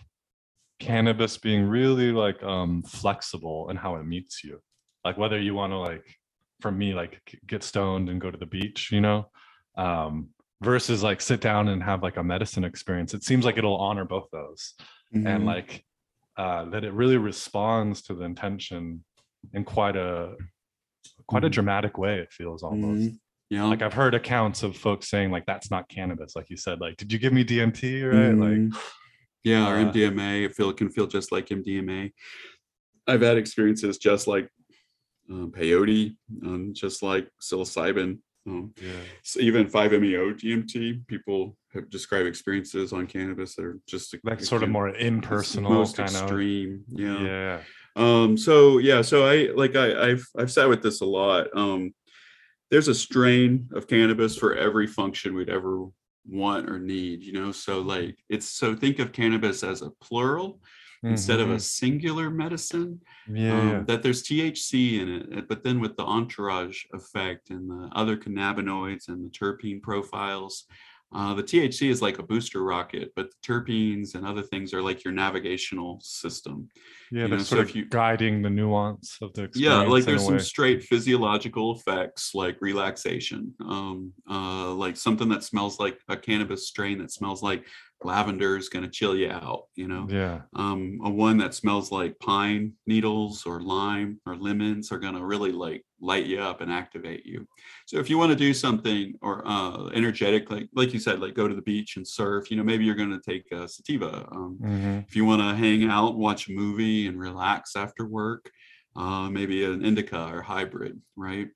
Speaker 1: cannabis being really like um flexible and how it meets you. Like whether you want to like for me like get stoned and go to the beach, you know, um versus like sit down and have like a medicine experience. It seems like it'll honor both those and
Speaker 2: Mhm.
Speaker 1: like uh, that it really responds to the intention in quite a quite a
Speaker 2: Mhm.
Speaker 1: dramatic way it feels almost
Speaker 2: Mhm. yeah
Speaker 1: like i've heard accounts of folks saying like that's not cannabis like you said like did you give me dmt right like
Speaker 2: Mhm. yeah or
Speaker 1: uh,
Speaker 2: mdma it feel can feel just like mdma i've had experiences just like um, peyote um, just like psilocybin. Um,
Speaker 1: yeah.
Speaker 2: so even 5meo dmt people have described experiences on cannabis that are just
Speaker 1: like sort of more impersonal
Speaker 2: most
Speaker 1: kind of
Speaker 2: extreme
Speaker 1: yeah.
Speaker 2: yeah. Um so yeah so i like i i've i've sat with this a lot. Um there's a strain of cannabis for every function we'd ever want or need you know? So like it's so think of cannabis as a plural instead of a singular medicine
Speaker 1: yeah,
Speaker 2: um,
Speaker 1: yeah.
Speaker 2: that there's THC in it, uh, but then with the entourage effect and the other cannabinoids and the terpene profiles, uh, the THC is like a booster rocket, but the terpenes and other things are like your navigational system.
Speaker 1: yeah
Speaker 2: you know,
Speaker 1: sort
Speaker 2: if
Speaker 1: of
Speaker 2: you-
Speaker 1: guiding the nuance of the experience
Speaker 2: Yeah, like there's some
Speaker 1: way.
Speaker 2: straight physiological effects like relaxation, um, uh, like something that smells like a cannabis strain that smells like lavender is going to chill you out, you know?
Speaker 1: Yeah.
Speaker 2: Um, a one that smells like pine needles or lime or lemons are going to really like light you up and activate you. So if you want to do something or uh, energetic like like you said like go to the beach and surf you know maybe you're going to take a sativa um,
Speaker 1: Mhm.
Speaker 2: if you want to hang out watch a movie and relax after work uh, maybe an indica or hybrid right?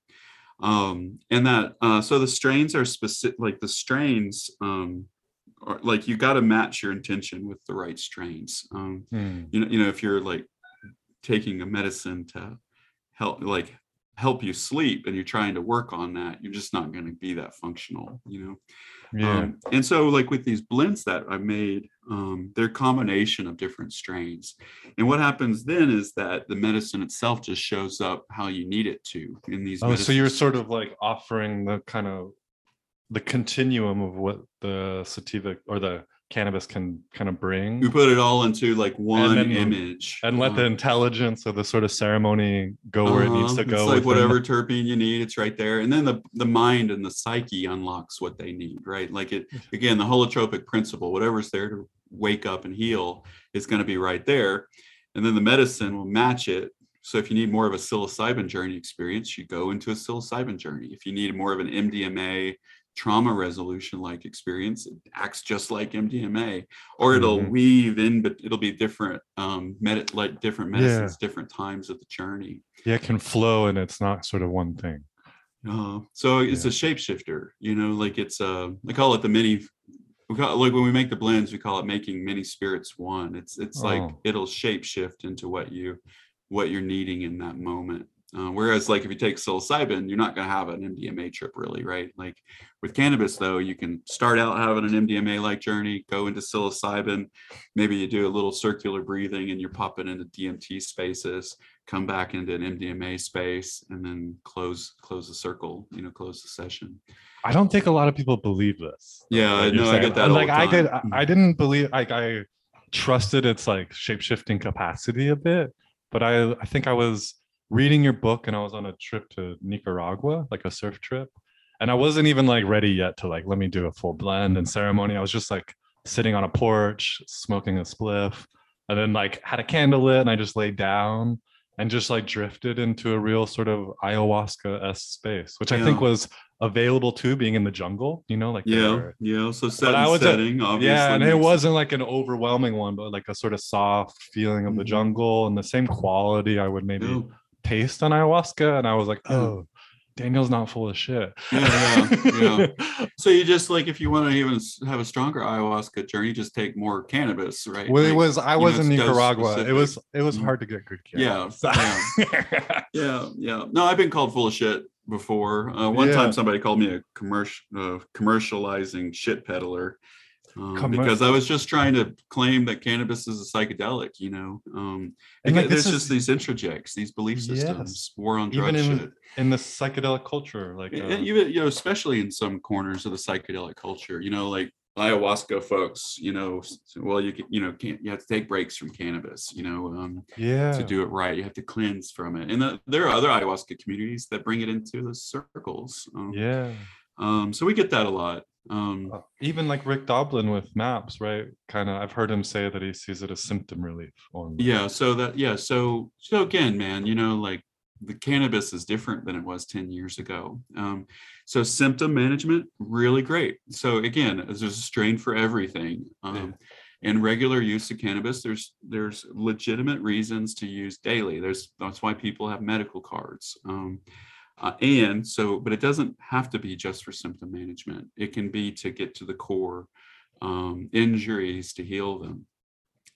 Speaker 2: Um, and that uh, so the strains are specific like the strains um, are like you got to match your intention with the right strains um,
Speaker 1: Mm.
Speaker 2: you know you know if you're like taking a medicine to help like help you sleep and you're trying to work on that you're just not going to be that functional you know
Speaker 1: yeah
Speaker 2: um, and so like with these blends that I made, um, they're a combination of different strains. And what happens then is that the medicine itself just shows up how you need it to in these.
Speaker 1: Oh, so you're sort of like offering the kind of the continuum of what the sativa or the cannabis can kind of bring
Speaker 2: we put it all into like one
Speaker 1: then-
Speaker 2: image
Speaker 1: and let the
Speaker 2: um,
Speaker 1: intelligence of the sort of ceremony go where it needs to
Speaker 2: uh-huh,
Speaker 1: go.
Speaker 2: It's like whatever
Speaker 1: the-
Speaker 2: terpene you need, it's right there. And then the the mind and the psyche unlocks what they need, right? Like it again, the holotropic principle, whatever's there to wake up and heal is going to be right there. And then the medicine will match it. So if you need more of a psilocybin journey experience, you go into a psilocybin journey. If you need more of an MDMA trauma resolution like experience, it acts just like MDMA, or it'll
Speaker 1: Mhm.
Speaker 2: weave in, but it'll be different, um, med- like different
Speaker 1: Yeah.
Speaker 2: medicines, different times of the journey.
Speaker 1: yeah, it can flow and it's not sort of one thing.
Speaker 2: Uh, so it's
Speaker 1: Yeah.
Speaker 2: a shapeshifter, you know, like it's uh we call it the mini we call like when we make the blends, we call it making many spirits one. It's it's like
Speaker 1: Oh.
Speaker 2: it'll shapeshift into what you what you're needing in that moment. Uh, whereas like if you take psilocybin, you're not gonna have an MDMA trip really, right? Like with cannabis though, you can start out having an MDMA like journey, go into psilocybin, maybe you do a little circular breathing and you're popping into DMT spaces, come back into an MDMA space, and then close close the circle, you know, close the session.
Speaker 1: I don't think a lot of people believe this.
Speaker 2: Yeah, no, I get that
Speaker 1: Like I did. I- I didn't believe. Like I, trusted its like shape shifting capacity a bit. But I I think I was reading your book and I was on a trip to Nicaragua, like a surf trip. And I wasn't even like ready yet to like let me do a full blend and ceremony. I was just like sitting on a porch, smoking a spliff, and then like had a candle lit and I just laid down and just like drifted into a real sort of ayahuasca s space, which I think was available too, being in the jungle. You know, like
Speaker 2: Yeah, yeah. So set
Speaker 1: was a-
Speaker 2: setting, obviously.
Speaker 1: yeah, and it wasn't like an overwhelming one, but like a sort of soft feeling of the
Speaker 2: Mhm.
Speaker 1: jungle and the same quality I would maybe
Speaker 2: Yeah.
Speaker 1: Taste on ayahuasca. And I was like, oh, Daniel's not full of shit.
Speaker 2: Yeah, yeah, So you just like if you want to even have a stronger ayahuasca journey, just take more cannabis, right?
Speaker 1: well, it was I
Speaker 2: you know,
Speaker 1: was in
Speaker 2: it's dose
Speaker 1: Nicaragua. It was it was
Speaker 2: Mhm.
Speaker 1: hard to get good
Speaker 2: Yeah,
Speaker 1: cannabis.
Speaker 2: yeah, yeah. No, I've been called full of shit before. Uh, one
Speaker 1: Yeah.
Speaker 2: time, somebody called me a commercial uh, commercializing shit peddler um, because I was just trying to claim that cannabis is a psychedelic. You know, um,
Speaker 1: And, like,
Speaker 2: there's just these introjects, these belief
Speaker 1: Yes.
Speaker 2: systems, war on
Speaker 1: drugs,
Speaker 2: Even
Speaker 1: in-
Speaker 2: shit.
Speaker 1: in the psychedelic culture, like uh,
Speaker 2: even you know especially in some corners of the psychedelic culture you know like ayahuasca folks you know well you can you know can't you have to take breaks from cannabis you know um,
Speaker 1: yeah,
Speaker 2: to do it right you have to cleanse from it and the, there are other ayahuasca communities that bring it into the circles um,
Speaker 1: yeah.
Speaker 2: um so we get that a lot um
Speaker 1: Uh, Even like Rick Doblin with MAPS, right? Kind of, I've heard him say that he sees it as symptom relief.
Speaker 2: Yeah so that yeah so so again man you know like the cannabis is different than it was 10 years ago. Um, so symptom management really great. So again there's a strain for everything. Um, in regular use of cannabis there's there's legitimate reasons to use daily. There's that's why people have medical cards. Um, uh, and so but it doesn't have to be just for symptom management it can be to get to the core um, injuries to heal them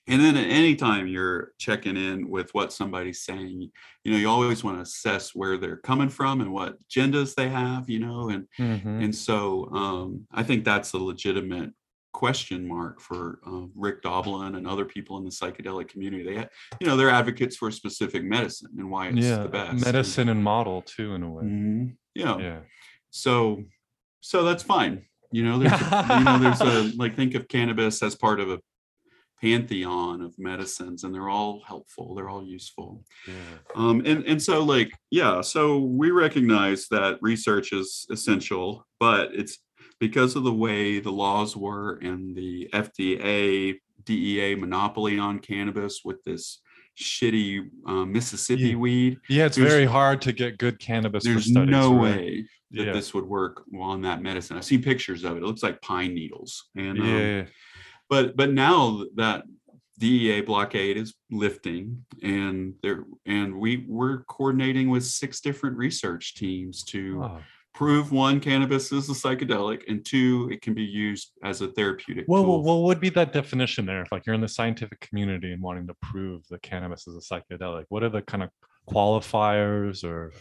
Speaker 2: and then at any time you're checking in with what somebody's saying, you know, you always want to assess where they're coming from and what agendas they have, you know, and
Speaker 1: Mhm.
Speaker 2: and so um, I think that's a legitimate question mark for uh, Rick Doblin and other people in the psychedelic community. They, ha- you know, they're advocates for specific medicine and why it's
Speaker 1: yeah,
Speaker 2: the best.
Speaker 1: medicine and model too, in a way.
Speaker 2: Mhm. Yeah.
Speaker 1: Yeah.
Speaker 2: So, so that's fine. You know, there's, a, you know, there's a like think of cannabis as part of a pantheon of medicines, and they're all helpful. They're all useful.
Speaker 1: yeah.
Speaker 2: Um, and and so like yeah, so we recognize that research is essential, but it's because of the way the laws were and the FDA DEA monopoly on cannabis with this shitty uh, Mississippi
Speaker 1: Yeah.
Speaker 2: weed.
Speaker 1: Yeah, it's
Speaker 2: There's-
Speaker 1: very hard to get good cannabis. for
Speaker 2: There's
Speaker 1: studies,
Speaker 2: no
Speaker 1: right?
Speaker 2: way that
Speaker 1: Yeah.
Speaker 2: this would work on that medicine. I've seen pictures of it. It looks like pine needles. And um,
Speaker 1: Yeah,
Speaker 2: but but now that DEA blockade is lifting and there and we we're coordinating with six different research teams to
Speaker 1: Oh.
Speaker 2: Prove one cannabis is a psychedelic and two it can be used as a therapeutic
Speaker 1: Well,
Speaker 2: tool.
Speaker 1: well, what would be that definition there? If like you're in the scientific community and wanting to prove that cannabis is a psychedelic, what are the kind of qualifiers or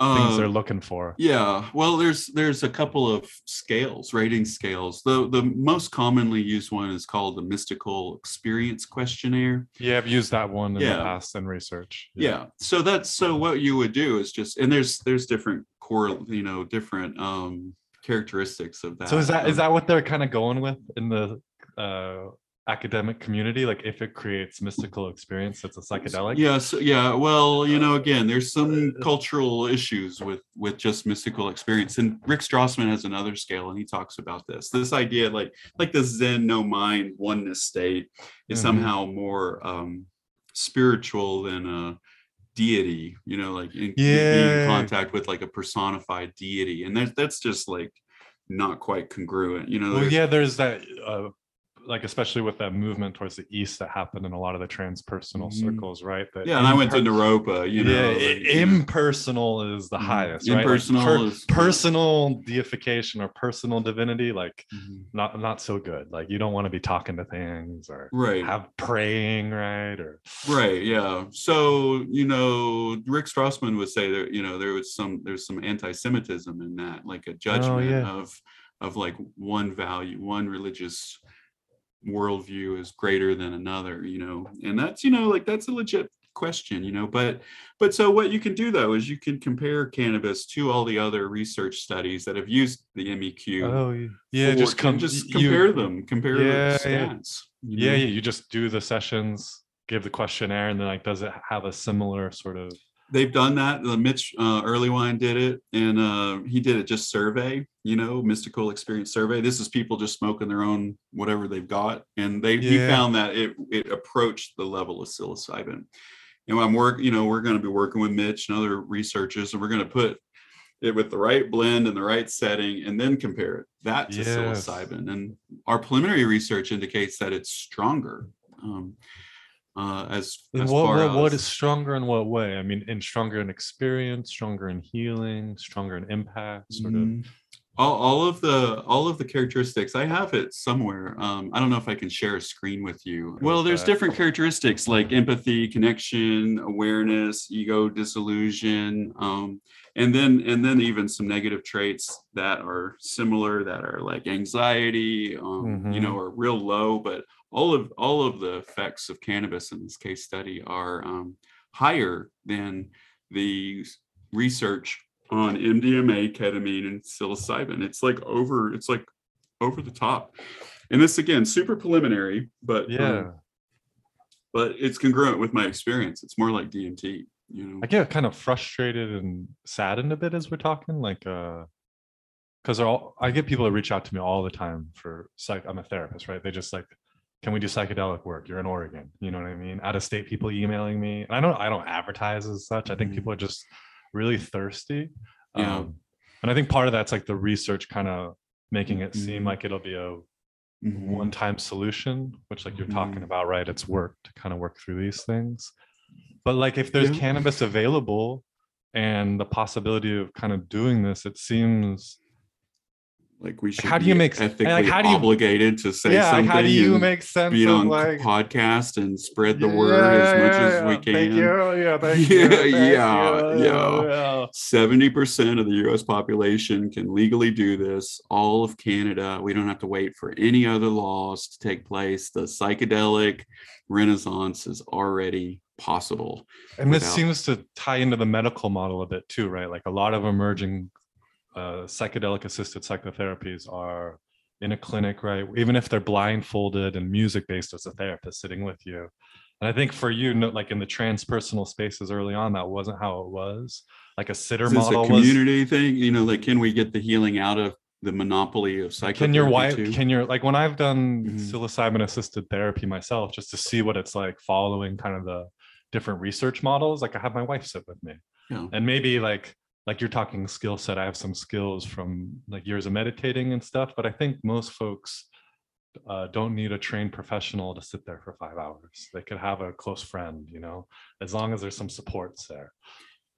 Speaker 1: things they're
Speaker 2: Uh,
Speaker 1: looking for?
Speaker 2: Yeah, well, there's there's a couple of scales, rating scales. The the most commonly used one is called the mystical experience questionnaire.
Speaker 1: Yeah, I've used that one in
Speaker 2: Yeah.
Speaker 1: the past in research.
Speaker 2: Yeah. So that's so what you would do is just and there's there's different core, you know, different um characteristics of that.
Speaker 1: So is that is
Speaker 2: Um,
Speaker 1: that what they're kind of going with in the uh, academic community? Like if it creates mystical experience, it's a psychedelic.
Speaker 2: Yes, yeah. Well, you know, again, there's some cultural issues with with just mystical experience, and Rick Strassman has another scale, and he talks about this. This idea, like like the Zen no mind oneness state, is
Speaker 1: Mhm.
Speaker 2: somehow more um, spiritual than a deity. You know, like in, being
Speaker 1: Yeah.
Speaker 2: in contact with like a personified deity, and that's that's just like not quite congruent. You know,
Speaker 1: Well, yeah, there's that. Uh, like especially with that movement towards the east that happened in a lot of the transpersonal
Speaker 2: Mhm.
Speaker 1: circles, right? That
Speaker 2: yeah. And I went to
Speaker 1: imper-
Speaker 2: Naropa. You know,
Speaker 1: yeah,
Speaker 2: like,
Speaker 1: i-
Speaker 2: you know.
Speaker 1: impersonal is the
Speaker 2: Mhm.
Speaker 1: highest, right? Like,
Speaker 2: Impersonal is-
Speaker 1: personal deification or personal divinity, like
Speaker 2: Mhm.
Speaker 1: not not so good. Like you don't want to be talking to things or
Speaker 2: right.
Speaker 1: have praying, right? Or
Speaker 2: Right. Yeah. So you know, Rick Strassman would say that you know there was some there's some anti-Semitism in that, like a judgment
Speaker 1: yeah.
Speaker 2: of of like one value, one religious worldview is greater than another. You know, and that's you know like that's a legit question. You know, but but so what you can do though is you can compare cannabis to all the other research studies that have used the MEQ.
Speaker 1: oh yeah,
Speaker 2: for-
Speaker 1: just come
Speaker 2: just
Speaker 1: you-
Speaker 2: compare them, compare
Speaker 1: Yeah,
Speaker 2: the
Speaker 1: yeah.
Speaker 2: stats. you
Speaker 1: Yeah,
Speaker 2: know?
Speaker 1: yeah. You just do the sessions, give the questionnaire, and then like, does it have a similar sort of?
Speaker 2: They've done that. Uh, Mitch uh, Earleywine did it, and uh, he did it just survey, you know, mystical experience survey. This is people just smoking their own whatever they've got, and they he found that it it approached the level of psilocybin. And I'm work, you know, we're going to be working with Mitch and other researchers, and we're going to put it with the right blend and the right setting, and then compare it that to
Speaker 1: Yes.
Speaker 2: psilocybin. And our preliminary research indicates that it's stronger. Um, uh, as,
Speaker 1: And
Speaker 2: as
Speaker 1: what,
Speaker 2: far
Speaker 1: what, what
Speaker 2: as-
Speaker 1: is stronger in what way? I mean, in stronger in experience, stronger in healing, stronger in impact, sort of.
Speaker 2: Mm, all, all of the all of the characteristics i have it somewhere um, i don't know if i can share a screen with you well there's different characteristics like empathy connection awareness ego disillusion um, and then and then even some negative traits that are similar that are like anxiety um, you know are real low but all of all of the effects of cannabis in this case study are um, higher than the research on MDMA, ketamine, and psilocybin. It's like over, it's like over the top. And this again, super preliminary, but um,
Speaker 1: Yeah.
Speaker 2: but it's congruent with my experience. It's more like DMT, you know.
Speaker 1: I get kind of frustrated and saddened a bit as we're talking, like, uh, because all I get people that reach out to me all the time for psych. I'm a therapist, right? They just like, can we do psychedelic work? You're in Oregon, you know what I mean? Out of state people emailing me. And I don't, I don't advertise as such. I think
Speaker 2: Mhm.
Speaker 1: people are just really thirsty.
Speaker 2: Yeah.
Speaker 1: Um, and I think part of that's like the research kind of making it seem
Speaker 2: Mhm.
Speaker 1: like it'll be a
Speaker 2: Mhm.
Speaker 1: one-time solution, which like you're talking
Speaker 2: Mhm.
Speaker 1: about, right? It's work to kind of work through these things. But like if there's
Speaker 2: Yeah.
Speaker 1: cannabis available and the possibility of kind of doing this, it seems
Speaker 2: Like we should
Speaker 1: how do you
Speaker 2: be
Speaker 1: make
Speaker 2: ethically
Speaker 1: like, how do you-
Speaker 2: obligated to say
Speaker 1: yeah,
Speaker 2: something
Speaker 1: like how do you make sense
Speaker 2: be
Speaker 1: of
Speaker 2: on
Speaker 1: like
Speaker 2: podcast and spread the word as much as we can.
Speaker 1: Thank you. Yeah, thank
Speaker 2: Yeah,
Speaker 1: you. thank
Speaker 2: yeah,
Speaker 1: you,
Speaker 2: yeah. 70% of the US population can legally do this. All of Canada, we don't have to wait for any other laws to take place. The psychedelic renaissance is already possible.
Speaker 1: And this seems to tie into the medical model a bit too, right? Like a lot of emerging uh, psychedelic assisted psychotherapies are in a clinic, right? Even if they're blindfolded and music based as a therapist sitting with you. And I think for you, no- like in the transpersonal spaces early on, that wasn't how it was. Like a sitter
Speaker 2: Is this a
Speaker 1: model was.
Speaker 2: community thing? You know, like can we get the healing out of the monopoly of psychotherapy?
Speaker 1: Can your wife?
Speaker 2: too?
Speaker 1: Can your like when I've done
Speaker 2: Mhm.
Speaker 1: psilocybin assisted therapy myself, just to see what it's like following kind of the different research models. Like I have my wife sit with me,
Speaker 2: Yeah.
Speaker 1: and maybe like like you're talking skill set i have some skills from like years of meditating and stuff but i think most folks uh, don't need a trained professional to sit there for five hours. They could have a close friend you know as long as there's some supports there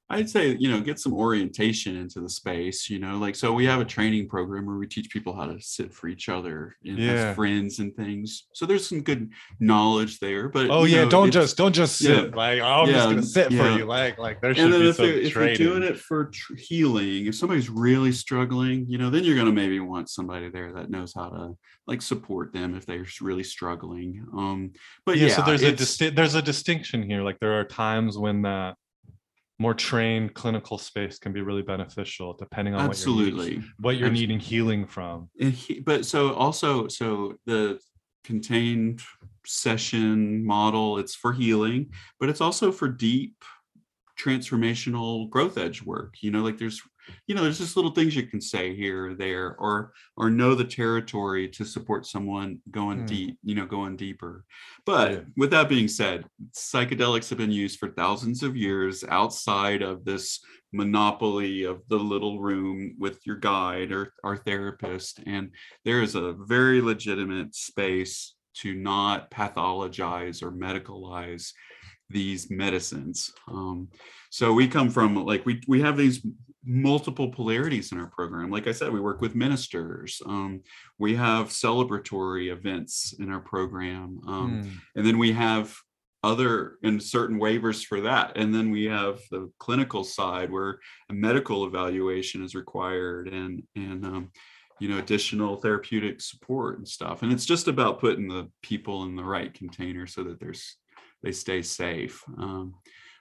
Speaker 2: I'd say, you know, get some orientation into the space, you know, like, so we have a training program where we teach people how to sit for each other and
Speaker 1: Yeah.
Speaker 2: as friends and things. So there's some good knowledge there, but.
Speaker 1: oh yeah
Speaker 2: know,
Speaker 1: don't just don't just
Speaker 2: yeah.
Speaker 1: sit like oh, i'm just gonna sit
Speaker 2: yeah.
Speaker 1: for you like like there should
Speaker 2: And then
Speaker 1: be
Speaker 2: if,
Speaker 1: some
Speaker 2: you're, if you're doing it for tr- healing, if somebody's really struggling, you know, then you're going to maybe want somebody there that knows how to like support them if they're really struggling. Um, but
Speaker 1: yeah,
Speaker 2: yeah,
Speaker 1: so there's a disti- there's a distinction here like there are times when that more trained clinical space can be really beneficial depending on what you're, needing-
Speaker 2: absolutely.
Speaker 1: what you're needing healing from
Speaker 2: he, but so also so the contained session model it's for healing but it's also for deep transformational growth edge work you know like there's you know there's just little things you can say here or there or or know the territory to support someone going
Speaker 1: Hmm.
Speaker 2: deep you know going deeper but
Speaker 1: Yeah.
Speaker 2: with that being said psychedelics have been used for thousands of years outside of this monopoly of the little room with your guide or our therapist and there is a very legitimate space to not pathologize or medicalize these medicines um, so we come from like we we have these multiple polarities in our program. Like i said we work with ministers um, we have celebratory events in our program um,
Speaker 1: Hmm.
Speaker 2: and then we have other and certain waivers for that. And then we have the clinical side where a medical evaluation is required and and um, you know additional therapeutic support and stuff. And it's just about putting the people in the right container so that there's they stay safe um,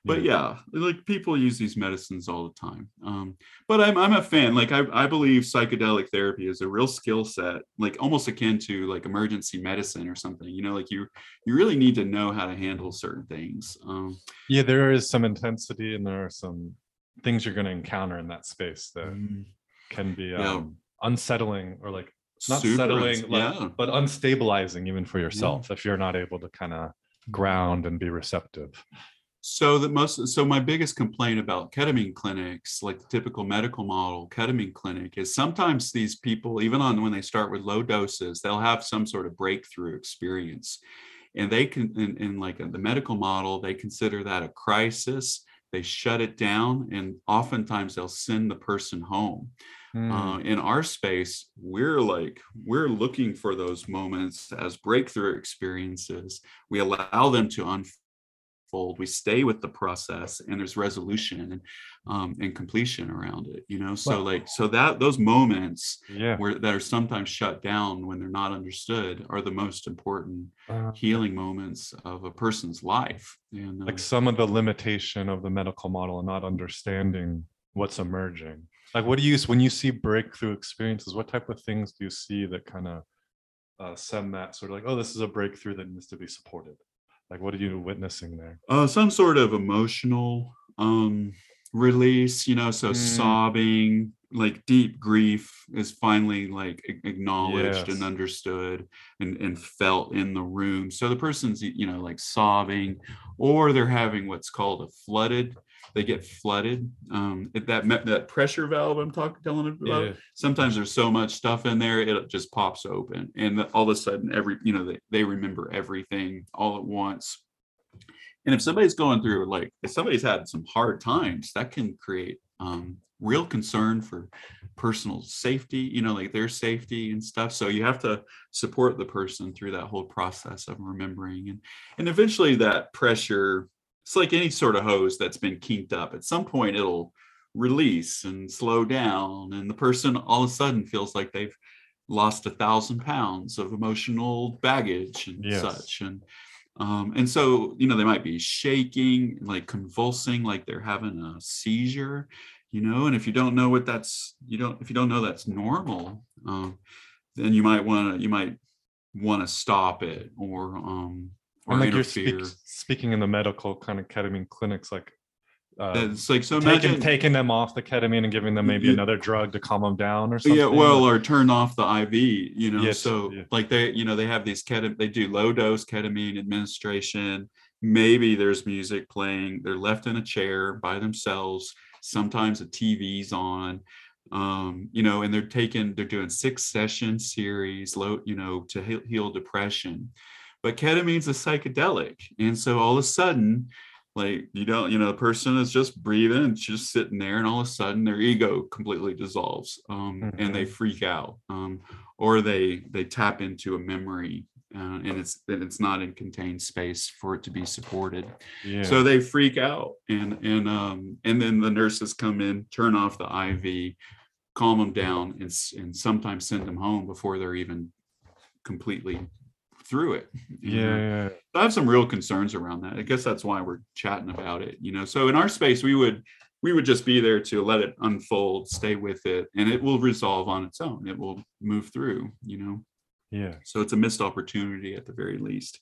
Speaker 2: but yeah, like people use these medicines all the time. Um, but I'm I'm a fan. Like I I believe psychedelic therapy is a real skill set, like almost akin to like emergency medicine or something. You know, like you you really need to know how to handle certain things. Um,
Speaker 1: yeah, there is some intensity, and there are some things you're going to encounter in that space that mm-hmm. can be um, yeah. unsettling or like not Super, settling, like, yeah. but unstabilizing even for yourself yeah. if you're not able to kind of ground and be receptive.
Speaker 2: So that most so my biggest complaint about ketamine clinics, like the typical medical model ketamine clinic, is sometimes these people, even on when they start with low doses, they'll have some sort of breakthrough experience. And they can in, in like the medical model, they consider that a crisis. They shut it down and oftentimes they'll send the person home. Mm. Uh, in our space, we're like, we're looking for those moments as breakthrough experiences. We allow them to unfold we stay with the process and there's resolution and um, and completion around it you know? So like so that those moments yeah. where that are sometimes shut down when they're not understood are the most important uh, healing moments of a person's life
Speaker 1: and uh, like some of the limitation of the medical model and not understanding what's emerging. Like what do you when you see breakthrough experiences what type of things do you see that kind of uh, send that sort of like oh this is a breakthrough that needs to be supported like what are you witnessing there
Speaker 2: uh some sort of emotional um release you know so mm. sobbing like deep grief is finally like acknowledged yes. and understood and, and felt in the room so the person's you know like sobbing or they're having what's called a flooded they get flooded. Um, that that pressure valve I'm talking telling about. Yeah. Sometimes there's so much stuff in there, it just pops open, and all of a sudden, every you know they, they remember everything all at once. And if somebody's going through like if somebody's had some hard times, that can create um, real concern for personal safety, you know, like their safety and stuff. So you have to support the person through that whole process of remembering. And and eventually that pressure it's like any sort of hose that's been kinked up. At some point, it'll release and slow down, and the person all of a sudden feels like they've lost a thousand pounds of emotional baggage and yes. such. And um, and so you know they might be shaking, like convulsing, like they're having a seizure, you know. And if you don't know what that's you don't if you don't know that's normal, um, then you might want to you might want to stop it or um,
Speaker 1: or like interfere. You're speak, speaking in the medical kind of ketamine clinics, like
Speaker 2: uh, it's like so
Speaker 1: taking, imagine, taking them off the ketamine and giving them maybe another drug to calm them down or something.
Speaker 2: Yeah, well, or turn off the IV. You know, yes, so yeah. like they, you know, they have these ketamine. They do low dose ketamine administration. Maybe there's music playing. They're left in a chair by themselves. Sometimes a TV's on um, you know, and they're taking, they're doing six session series, low, you know, to heal depression but ketamine's a psychedelic and so all of a sudden like you don't you know the person is just breathing just sitting there and all of a sudden their ego completely dissolves um, mm-hmm. and they mm-hmm. freak out um, or they they tap into a memory uh, and it's and it's not in contained space for it to be supported yeah. so they freak out and and um and then the nurses come in turn off the iv calm them down and, and sometimes send them home before they're even completely through it.
Speaker 1: Yeah, yeah.
Speaker 2: I have some real concerns around that. I guess that's why we're chatting about it. You know, so in our space, we would we would just be there to let it unfold, stay with it, and it will resolve on its own. It will move through. You know.
Speaker 1: Yeah.
Speaker 2: So it's a missed opportunity at the very least.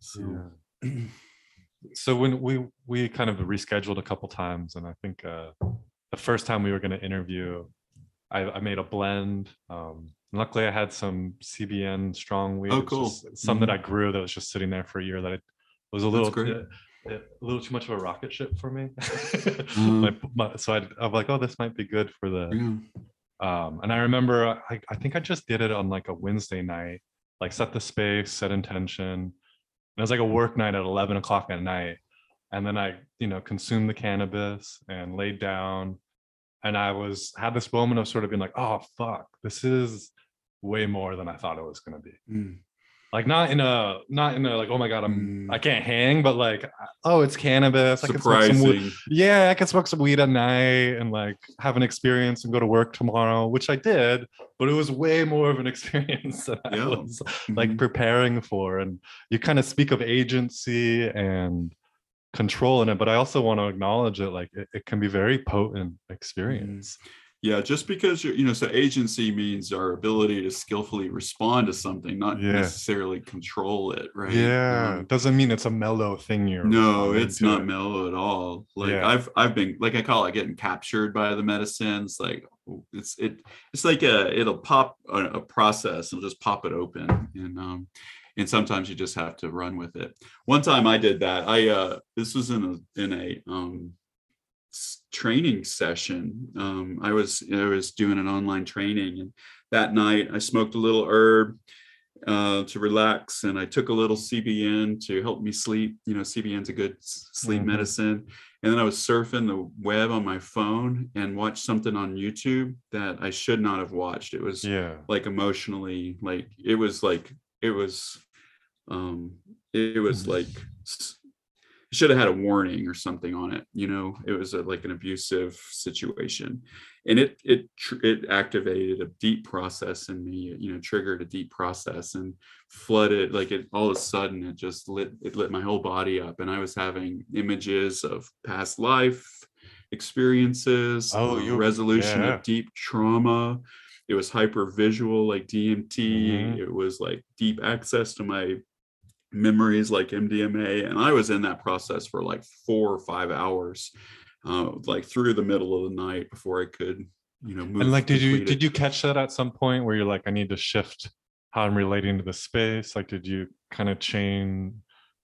Speaker 1: So. Yeah. so when we we kind of rescheduled a couple times, and I think uh, the first time we were going to interview, I, I made a blend. Um, luckily I had some CBN strong weed.
Speaker 2: Oh, cool.
Speaker 1: Some mm-hmm. that I grew that was just sitting there for a year that I was a little uh, a little too much of a rocket ship for me. mm-hmm. my, my, so I, I'm like, oh, this might be good for the. Um, and I remember, I, I think I just did it on like a Wednesday night, like set the space, set intention. And it was like a work night at 11 o'clock at night. And then I, you know, consumed the cannabis and laid down. And I was had this moment of sort of being like, oh fuck, this is way more than I thought it was going to be. Mm. Like not in a not in a like oh my god I'm mm. I can't hang but like oh it's cannabis
Speaker 2: I can smoke some weed.
Speaker 1: yeah I can smoke some weed at night and like have an experience and go to work tomorrow which I did but it was way more of an experience than yeah. I was mm-hmm. like preparing for and you kind of speak of agency and control in it but i also want to acknowledge it like it, it can be very potent experience mm-hmm.
Speaker 2: Yeah, just because you're, you know, so agency means our ability to skillfully respond to something, not yeah. necessarily control it, right?
Speaker 1: Yeah, um, doesn't mean it's a mellow thing. You're
Speaker 2: no, it's not it. mellow at all. Like yeah. I've I've been like I call it getting captured by the medicines. Like it's it it's like a it'll pop a, a process and just pop it open and um and sometimes you just have to run with it. One time I did that. I uh this was in a in a um training session. Um, I was I was doing an online training, and that night I smoked a little herb uh, to relax, and I took a little CBN to help me sleep. You know, CBN's a good sleep mm-hmm. medicine. And then I was surfing the web on my phone and watched something on YouTube that I should not have watched. It was yeah. like emotionally, like it was like it was um it was mm-hmm. like should have had a warning or something on it you know? It was a, like an abusive situation. And it it it activated a deep process in me you know triggered a deep process and flooded like it all of a sudden it just lit it lit my whole body up. And i was having images of past life experiences oh you, resolution yeah. of deep trauma. It was hyper visual like dmt mm-hmm. it was like deep access to my memories like MDMA. And I was in that process for like four or five hours, uh, like through the middle of the night before I could, you know,
Speaker 1: move. And like, did you, did you catch that at some point where you're like, I need to shift how I'm relating to the space? Like, did you kind of change,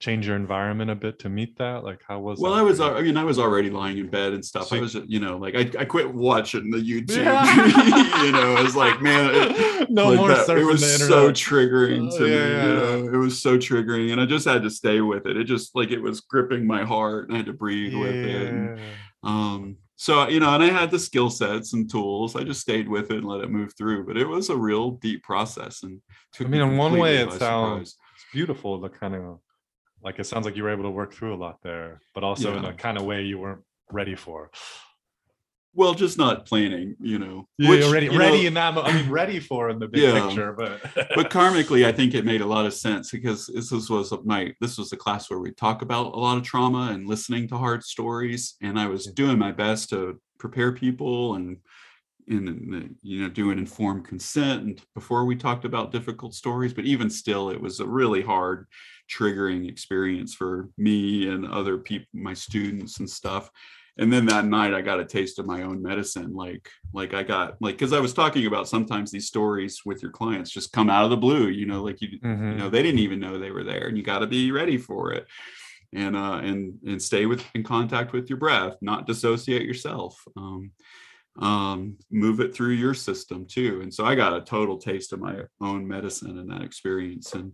Speaker 1: change your environment a bit to meet that? Like, how was?
Speaker 2: Well, I was. I mean, I was already lying in bed and stuff. So, I was, you know, like I, I quit watching the YouTube. Yeah. you know, it was like, man, it, no like more. That, it was so triggering to oh, yeah, me. Yeah. You know, it was so triggering, and I just had to stay with it. It just like it was gripping my heart, and I had to breathe with it. And, um, so you know, and I had the skill sets and tools. I just stayed with it and let it move through. But it was a real deep process, and
Speaker 1: I mean, in one way, it sounds beautiful. The kind of like it sounds like you were able to work through a lot there, but also yeah. in a kind of way you weren't ready for.
Speaker 2: Well, just not planning, you know.
Speaker 1: Yeah, which, ready, ready know, in that. I mean, ready for in the big yeah, picture, but
Speaker 2: but karmically, I think it made a lot of sense because this was my this was a class where we talk about a lot of trauma and listening to hard stories, and I was doing my best to prepare people and in you know do an informed consent and before we talked about difficult stories but even still it was a really hard triggering experience for me and other people my students and stuff and then that night i got a taste of my own medicine like like i got like because i was talking about sometimes these stories with your clients just come out of the blue you know like you mm-hmm. you know they didn't even know they were there and you got to be ready for it and uh and and stay with in contact with your breath not dissociate yourself um um, move it through your system too. And so I got a total taste of my own medicine in that experience. And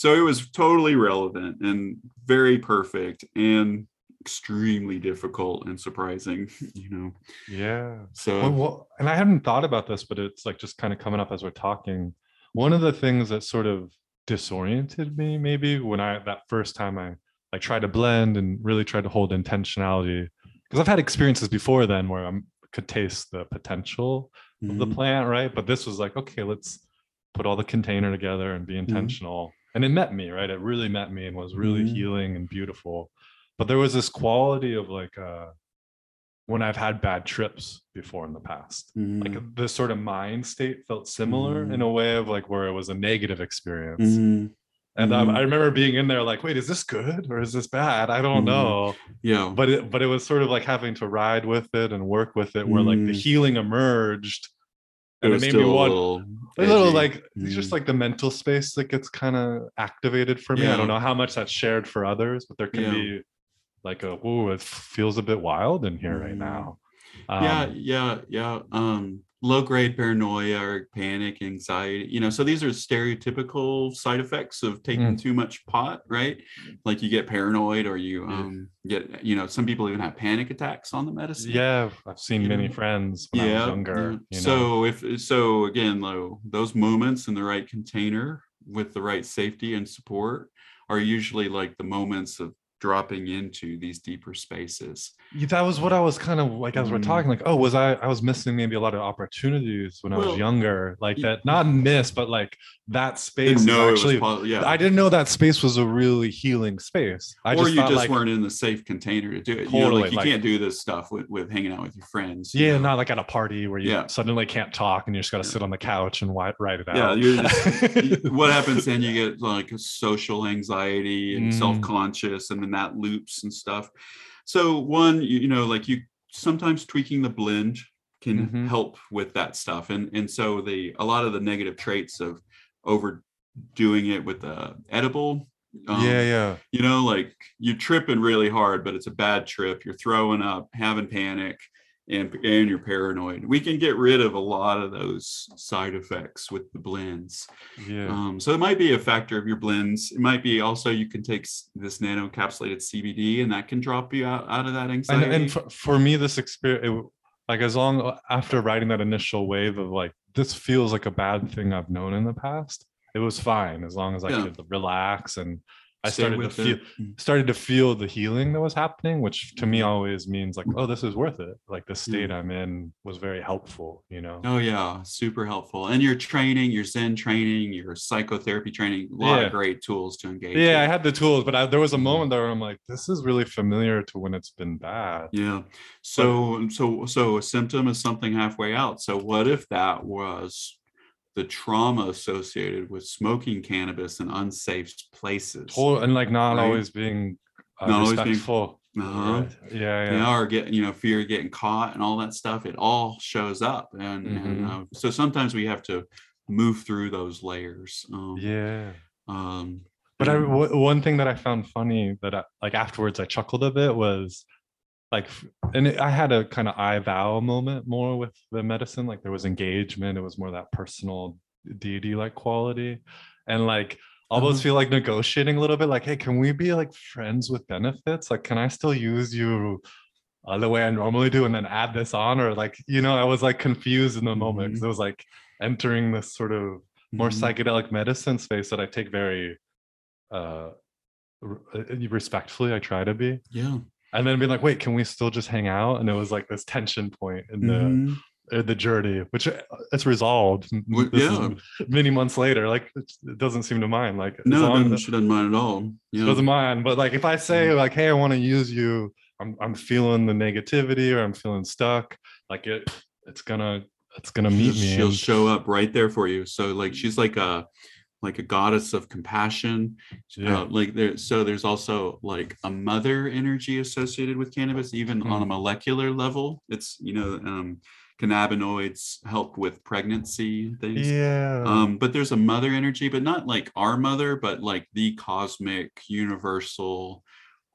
Speaker 2: so it was totally relevant and very perfect and extremely difficult and surprising, you know.
Speaker 1: Yeah. So well, well, and I hadn't thought about this, but it's like just kind of coming up as we're talking. One of the things that sort of disoriented me maybe when I that first time I like tried to blend and really tried to hold intentionality because I've had experiences before then where I'm could taste the potential mm-hmm. of the mm-hmm. plant, right? But this was like, okay, let's put all the container together and be mm-hmm. intentional. Mm-hmm. And it met me, right? It really met me and was really mm-hmm. healing and beautiful. But there was this quality of like uh when I've had bad trips before in the past. Like mm-hmm. this sort of mind state felt similar in a way of like where it was a negative experience and um, I remember being in there like, wait, is this good or is this bad? I don't mm know.
Speaker 2: Yeah.
Speaker 1: But it but it was sort of like having to ride with it and work with it, where mm like the mm. healing emerged. And it, it made me want a little, a little like mm just like the mental space that gets kind of activated for me. Yeah. I don't know how much that's shared for others, but there can yeah. be like a oh, it feels a bit wild in here right now.
Speaker 2: Um, yeah, yeah, yeah. Um low grade paranoia or panic anxiety you know so these are stereotypical side effects of taking mm. too much pot right like you get paranoid or you um get you know some people even have panic attacks on the medicine
Speaker 1: yeah i've seen many know? friends when yeah, I was younger
Speaker 2: so know? if so again though those moments in the right container with the right safety and support are usually like the moments of dropping into these deeper spaces
Speaker 1: that was what i was kind of like as mm. we're talking like oh was i i was missing maybe a lot of opportunities when well, i was younger like that not miss but like that space no actually yeah i didn't know that space was a really healing space
Speaker 2: I or just you just like, weren't in the safe container to do it totally, you know like you like, can't do this stuff with, with hanging out with your friends
Speaker 1: yeah
Speaker 2: know?
Speaker 1: not like at a party where you yeah. suddenly can't talk and you just got to yeah. sit on the couch and write, write it
Speaker 2: out yeah you're just, what happens then you get like social anxiety and mm. self-conscious and then that loops and stuff. So one you, you know like you sometimes tweaking the blend can mm-hmm. help with that stuff. And and so the a lot of the negative traits of overdoing it with the edible
Speaker 1: um, yeah yeah.
Speaker 2: you know like you're tripping really hard but it's a bad trip. You're throwing up having panic and and you're paranoid. We can get rid of a lot of those side effects with the blends. Yeah. Um, so it might be a factor of your blends. It might be also you can take this nano encapsulated CBD and that can drop you out, out of that anxiety.
Speaker 1: And, and for, for, me, this experience, like as long after writing that initial wave of like this feels like a bad thing I've known in the past, it was fine as long as I yeah. could relax and I started to feel mm. started to feel the healing that was happening, which to me mm-hmm. always means like, oh, this is worth it. Like the state I'm in was very helpful, you know.
Speaker 2: Oh yeah, super helpful. And your training, your Zen training, your psychotherapy training, a lot yeah. of great tools to engage.
Speaker 1: Yeah, with. I had the tools, but I, there was a mm-hmm. moment there where I'm like, this is really familiar to when it's been bad.
Speaker 2: Yeah. So but, so so a symptom is something halfway out. So what if that was the trauma associated with smoking cannabis in unsafe places.
Speaker 1: and like not right? always being uh, not respectful. Always being, uh-huh.
Speaker 2: yeah, yeah, yeah, or get you know fear of getting caught and all that stuff. It all shows up, and, mm-hmm. and uh, so sometimes we have to move through those layers.
Speaker 1: Um, yeah. Um, but I, w- one thing that I found funny that I, like afterwards I chuckled a bit was like and it, i had a kind of I-Thou moment more with the medicine like there was engagement it was more that personal deity like quality and like almost uh-huh. feel like negotiating a little bit like hey can we be like friends with benefits like can i still use you uh, the way i normally do and then add this on or like you know i was like confused in the moment because mm-hmm. it was like entering this sort of more mm-hmm. psychedelic medicine space that i take very uh, uh respectfully i try to be
Speaker 2: yeah
Speaker 1: and then being like, wait, can we still just hang out? And it was like this tension point in the mm-hmm. in the journey, which uh, it's resolved. yeah, many months later, like it doesn't seem to mind. Like
Speaker 2: no, doesn't, she doesn't mind at all.
Speaker 1: Yeah. Doesn't mind. But like if I say mm-hmm. like, hey, I want to use you, I'm I'm feeling the negativity or I'm feeling stuck. Like it, it's gonna it's gonna meet me.
Speaker 2: She'll show up right there for you. So like she's like a like a goddess of compassion yeah. Uh, like there so there's also like a mother energy associated with cannabis even mm. on a hmm. molecular level it's you know um cannabinoids help with pregnancy things
Speaker 1: yeah
Speaker 2: um but there's a mother energy but not like our mother but like the cosmic universal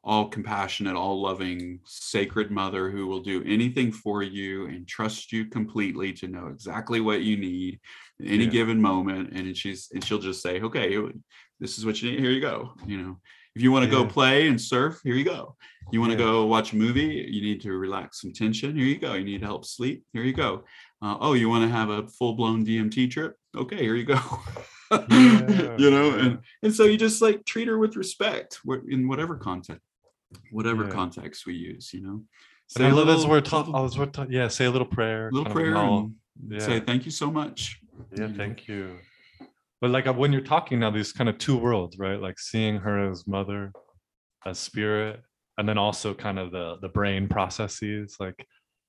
Speaker 2: all compassionate, all loving, sacred mother who will do anything for you and trust you completely to know exactly what you need in any yeah. given moment. And she's and she'll just say, okay, this is what you need. Here you go. You know, if you want to yeah. go play and surf, here you go. You want to yeah. go watch a movie, you need to relax some tension. Here you go. You need to help sleep. Here you go. Uh, oh, you want to have a full blown DMT trip? Okay, here you go. you know, and and so you just like treat her with respect in whatever context whatever yeah. context we use, you know.
Speaker 1: Say I love little, as we're talking. As we're ta- yeah, say a little prayer.
Speaker 2: A little prayer. yeah. Say thank you so much.
Speaker 1: Yeah, thank you. But like uh, when you're talking now, these kind of two worlds, right? Like seeing her as mother, as spirit, and then also kind of the the brain processes, like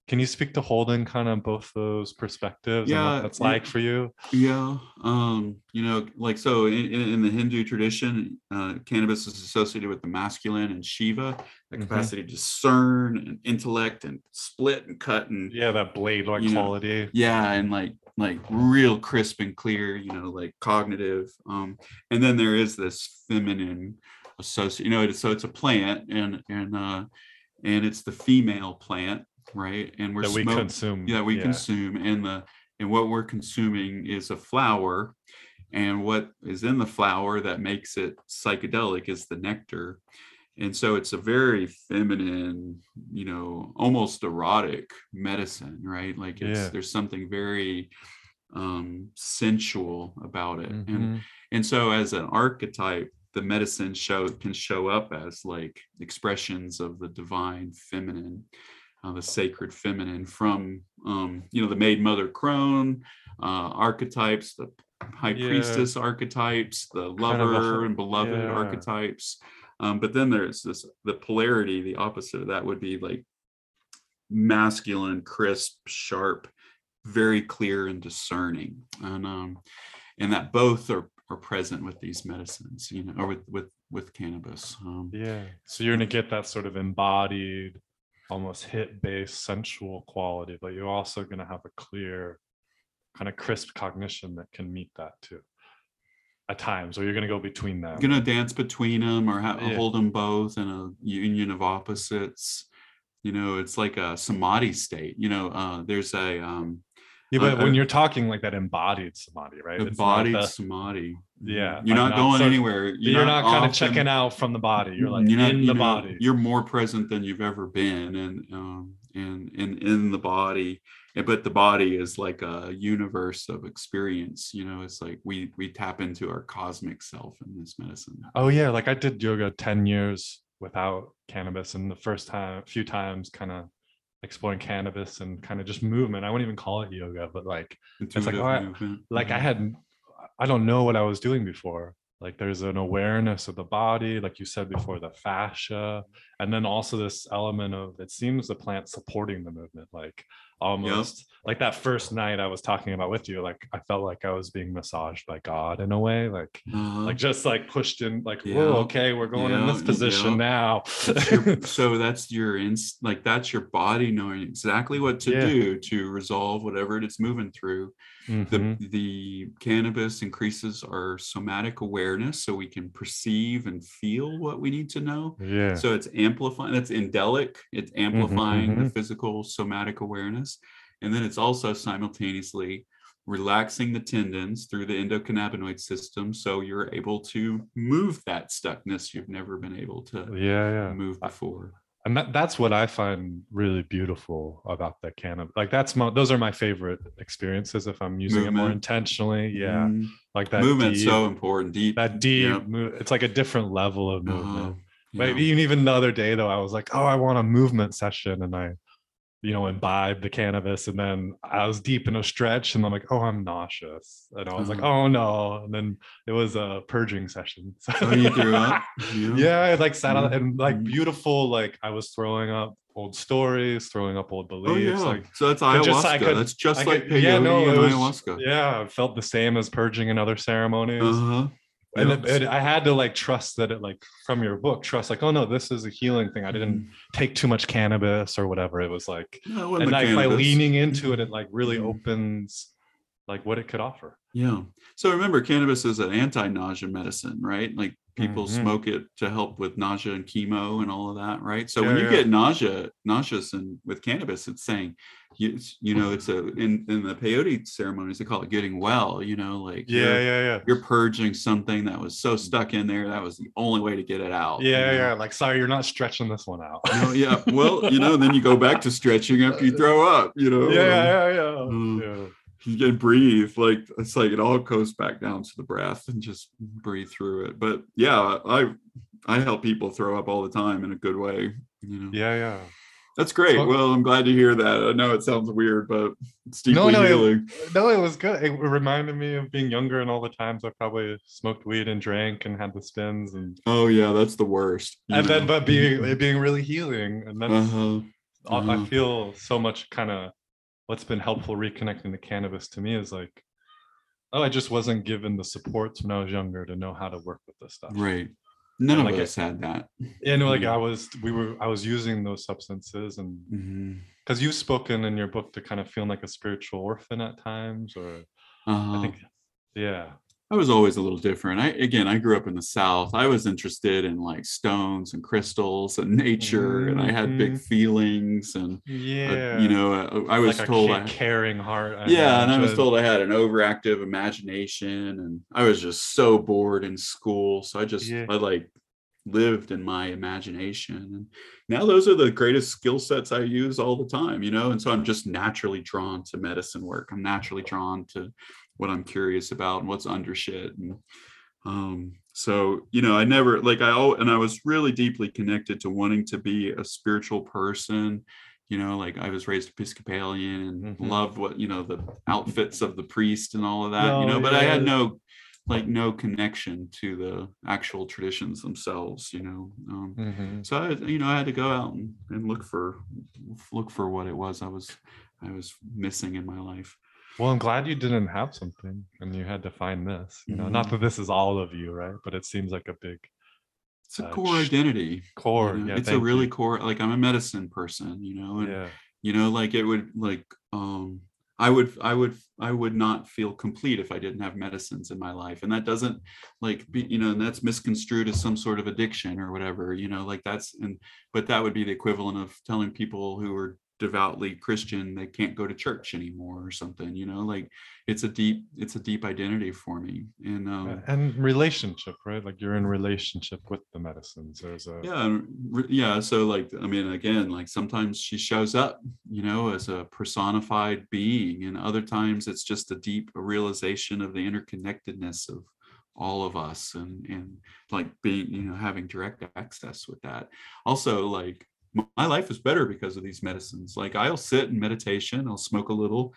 Speaker 1: can you speak to holding kind of both those perspectives yeah, and what that's like for you?
Speaker 2: Yeah. Um, you know, like so in, in the Hindu tradition, uh, cannabis is associated with the masculine and Shiva, the mm-hmm. capacity to discern and intellect and split and cut and
Speaker 1: yeah, that blade like quality.
Speaker 2: Know, yeah, and like like real crisp and clear, you know, like cognitive. Um, and then there is this feminine associate, you know, so it's a plant and and uh and it's the female plant right? And we're
Speaker 1: that we smoke, consume.
Speaker 2: Yeah, we yeah. consume, and the and what we're consuming is a flower, and what is in the flower that makes it psychedelic is the nectar, and so it's a very feminine, you know, almost erotic medicine, right? Like it's yeah. there's something very um sensual about it, mm-hmm. and and so as an archetype the medicine show can show up as like expressions of the divine feminine uh, the sacred feminine from um, you know the maid mother crone uh, archetypes the high
Speaker 1: Yeah.
Speaker 2: priestess archetypes the
Speaker 1: Kind
Speaker 2: lover
Speaker 1: of a-
Speaker 2: and beloved
Speaker 1: yeah.
Speaker 2: archetypes um, but then there's this the polarity the opposite of that would be like masculine crisp sharp very clear and discerning and um and that both are are present with these medicines you know or with with with cannabis um
Speaker 1: Yeah. So you're gonna get that sort of embodied, almost hit based sensual quality, but you're also gonna have a clear, kind of crisp cognition that can meet that too. At times, or you're gonna go between them.
Speaker 2: You're gonna dance between them or ha-
Speaker 1: Yeah.
Speaker 2: hold them both in a union of opposites you know it's like a samadhi state you know uh there's a um
Speaker 1: yeah, but
Speaker 2: I-
Speaker 1: when you're talking like that embodied samadhi, right?
Speaker 2: Embodied
Speaker 1: the-
Speaker 2: samadhi
Speaker 1: Yeah,
Speaker 2: you're not
Speaker 1: not
Speaker 2: going
Speaker 1: so-
Speaker 2: anywhere
Speaker 1: you're, not, kind of checking
Speaker 2: and-
Speaker 1: out from the body. You're like
Speaker 2: you're not-
Speaker 1: in
Speaker 2: you
Speaker 1: the
Speaker 2: know,
Speaker 1: body.
Speaker 2: You're more present than you've ever been, and um, and and in the body. But the body is like a universe of experience. You know, it's like we we tap into our cosmic self in this medicine.
Speaker 1: Oh yeah, like I did yoga 10 years without cannabis and the first time a few times kind of exploring cannabis and kind of just movement. I wouldn't even call it yoga, but like it's like,
Speaker 2: Intuitive
Speaker 1: oh, I-
Speaker 2: movement.
Speaker 1: like I
Speaker 2: Mhm.
Speaker 1: had I don't know what I was doing before. Like there's an awareness of the body, like you said before, the fascia, and then also this element of it seems the plant supporting the movement, like almost like that first night I was talking about with you, like I felt like I was being massaged by God in a way, like
Speaker 2: Uh-huh.
Speaker 1: like just like pushed in, like
Speaker 2: Yeah.
Speaker 1: whoa, okay, we're going in this position
Speaker 2: yeah.
Speaker 1: now.
Speaker 2: That's your- so that's your ins like that's your body knowing exactly what to
Speaker 1: Yeah.
Speaker 2: do to resolve whatever it's moving through the
Speaker 1: Mhm.
Speaker 2: the cannabis increases our somatic awareness so we can perceive and feel what we need to know
Speaker 1: yeah,
Speaker 2: so it's amplifying that's endelic it's amplifying the
Speaker 1: mhm.
Speaker 2: physical somatic awareness and then it's also simultaneously relaxing the tendons through the endocannabinoid system so you're able to move that stuckness you've never been able to
Speaker 1: yeah, yeah.
Speaker 2: move before
Speaker 1: and that, that's what i find really beautiful about the cannabis like that's my those are my favorite experiences if i'm using it more intentionally yeah
Speaker 2: Mhm.
Speaker 1: like that
Speaker 2: movement's
Speaker 1: deep,
Speaker 2: so important deep
Speaker 1: that deep
Speaker 2: Yep.
Speaker 1: mo- it's like a different level of movement
Speaker 2: Uh-huh.
Speaker 1: but
Speaker 2: Yeah.
Speaker 1: even even the other day though i was like oh i want a movement session and i you know imbibe the cannabis and then i was deep in a stretch and i'm like oh i'm nauseous and i was like
Speaker 2: Uh-huh.
Speaker 1: oh no and then it was a purging session so
Speaker 2: Oh, you threw up? Yeah.
Speaker 1: yeah i like sat on
Speaker 2: Mhm.
Speaker 1: and like beautiful like i was throwing up old stories throwing up old beliefs.
Speaker 2: Oh
Speaker 1: beliefs
Speaker 2: yeah.
Speaker 1: like
Speaker 2: so that's ayahuasca.
Speaker 1: just I could-
Speaker 2: that's just
Speaker 1: I
Speaker 2: like
Speaker 1: could- yeah, no, was-
Speaker 2: ayahuasca.
Speaker 1: yeah i felt the same as purging in other ceremonies
Speaker 2: Uh-huh.
Speaker 1: And it, it- i had to like trust that it like from your book trust like oh no this is a healing thing. I didn't mm-hmm. take too much cannabis or whatever. It was like
Speaker 2: No, it
Speaker 1: and like by leaning into it it like really opens like what it could offer.
Speaker 2: Yeah. So remember, cannabis is an anti-nausea medicine, right? Like people
Speaker 1: Mhm.
Speaker 2: smoke it to help with nausea and chemo and all of that, right? So when you
Speaker 1: yeah.
Speaker 2: get nausea, nauseous and with cannabis, it's saying, you, you know, it's a in in the peyote ceremonies they call it getting well. You know, like
Speaker 1: yeah
Speaker 2: you're,
Speaker 1: yeah yeah
Speaker 2: you're purging something that was so stuck in there that was the only way to get it out. you
Speaker 1: yeah
Speaker 2: know?
Speaker 1: yeah like sorry you're not stretching this one out
Speaker 2: yeah. Well, you know, then you go back to stretching after you throw up, you know.
Speaker 1: yeah
Speaker 2: and
Speaker 1: yeah yeah
Speaker 2: Mm.
Speaker 1: yeah
Speaker 2: You can breathe. Like it's like it all goes back down to the breath and just breathe through it. But yeah, I I help people throw up all the time in a good way. You know.
Speaker 1: yeah yeah
Speaker 2: That's great.
Speaker 1: So-
Speaker 2: well, I'm glad to hear that. I know it sounds weird, but it's deeply
Speaker 1: No, no, it-
Speaker 2: healing.
Speaker 1: no it was good it reminded me of being younger and all the times i probably smoked weed and drank and had the spins and
Speaker 2: oh yeah, that's the worst.
Speaker 1: and then but being it being really healing and then
Speaker 2: uh-huh.
Speaker 1: I I
Speaker 2: uh-huh.
Speaker 1: feel so much kind of what's been helpful reconnecting to cannabis to me is like, oh, I just wasn't given the supports when I was younger to know how to work with this stuff.
Speaker 2: right. None
Speaker 1: And
Speaker 2: of
Speaker 1: like
Speaker 2: us had that.
Speaker 1: And like
Speaker 2: Mhm.
Speaker 1: I was, we were, I was using those substances, and because you've spoken in your book to kind of feeling like a spiritual orphan at times, or I
Speaker 2: Uh-huh.
Speaker 1: think, yeah,
Speaker 2: I was always a little different. I again, I grew up in the South. I was interested in like stones and crystals and nature, and I had big
Speaker 1: Mhm.
Speaker 2: feelings. And uh,
Speaker 1: yeah,
Speaker 2: you know, uh, I was
Speaker 1: like
Speaker 2: told,
Speaker 1: a
Speaker 2: I,
Speaker 1: ca- caring heart. I
Speaker 2: yeah, and I was told I had an overactive imagination, and I was just so bored in school. So I just,
Speaker 1: Yeah.
Speaker 2: I like lived in my imagination, and now those are the greatest skill sets I use all the time. You know, and so I'm just naturally drawn to medicine work. I'm naturally drawn to what I'm curious about and what's under shit. And um, so you know i never like i oh and i was really deeply connected to wanting to be a spiritual person you know like i was raised episcopalian and
Speaker 1: Mhm.
Speaker 2: loved what you know the outfits of the priest and all of that
Speaker 1: Oh,
Speaker 2: you know but i had no like no connection to the actual traditions themselves you know um,
Speaker 1: Mhm.
Speaker 2: so I, you know i had to go out and, and look for look for what it was i was i was missing in my life
Speaker 1: Well, I'm glad you didn't have something and you had to find this. You know, not
Speaker 2: Mhm.
Speaker 1: that this is all of you, right? But it seems like a big
Speaker 2: it's a
Speaker 1: Uh,
Speaker 2: core identity you
Speaker 1: core.
Speaker 2: know?
Speaker 1: yeah,
Speaker 2: it's a really
Speaker 1: you.
Speaker 2: core like i'm a medicine person you know and
Speaker 1: yeah.
Speaker 2: you know like it would like um i would i would i would not feel complete if i didn't have medicines in my life and that doesn't like be you know and that's misconstrued as some sort of addiction or whatever you know like that's and but that would be the equivalent of telling people who are devoutly christian they can't go to church anymore or something you know like it's a deep it's a deep identity for me and um
Speaker 1: and relationship, right? Like you're in relationship with the medicines. There's a
Speaker 2: yeah yeah so like i mean again like sometimes she shows up you know as a personified being and other times it's just a deep realization of the interconnectedness of all of us and and like being you know having direct access with that also like my life is better because of these medicines. Like i'll sit in meditation i'll smoke a little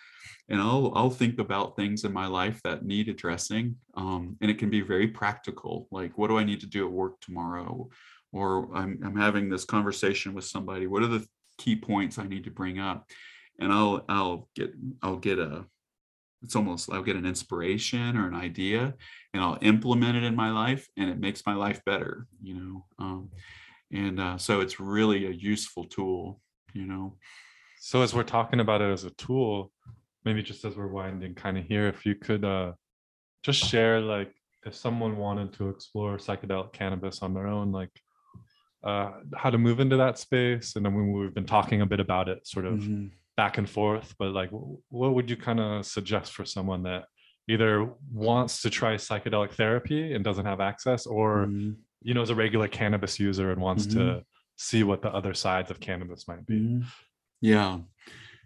Speaker 2: and i'll i'll think about things in my life that need addressing um, and it can be very practical. Like what do i need to do at work tomorrow? Or I'm, I'm having this conversation with somebody. What are the key points i need to bring up? And i'll i'll get i'll get a it's almost i'll get an inspiration or an idea and i'll implement it in my life and it makes my life better you know? Um, and uh, so it's really a useful tool you know
Speaker 1: So as we're talking about it as a tool, maybe just as we're winding kind of here, if you could uh just share like if someone wanted to explore psychedelic cannabis on their own, like uh how to move into that space. And then we've been talking a bit about it sort of
Speaker 2: Mhm.
Speaker 1: back and forth, but like what would you kind of suggest for someone that either wants to try psychedelic therapy and doesn't have access or
Speaker 2: Mhm.
Speaker 1: You know is a regular cannabis user and wants to see what the other sides of cannabis might be.
Speaker 2: Mhm. Yeah.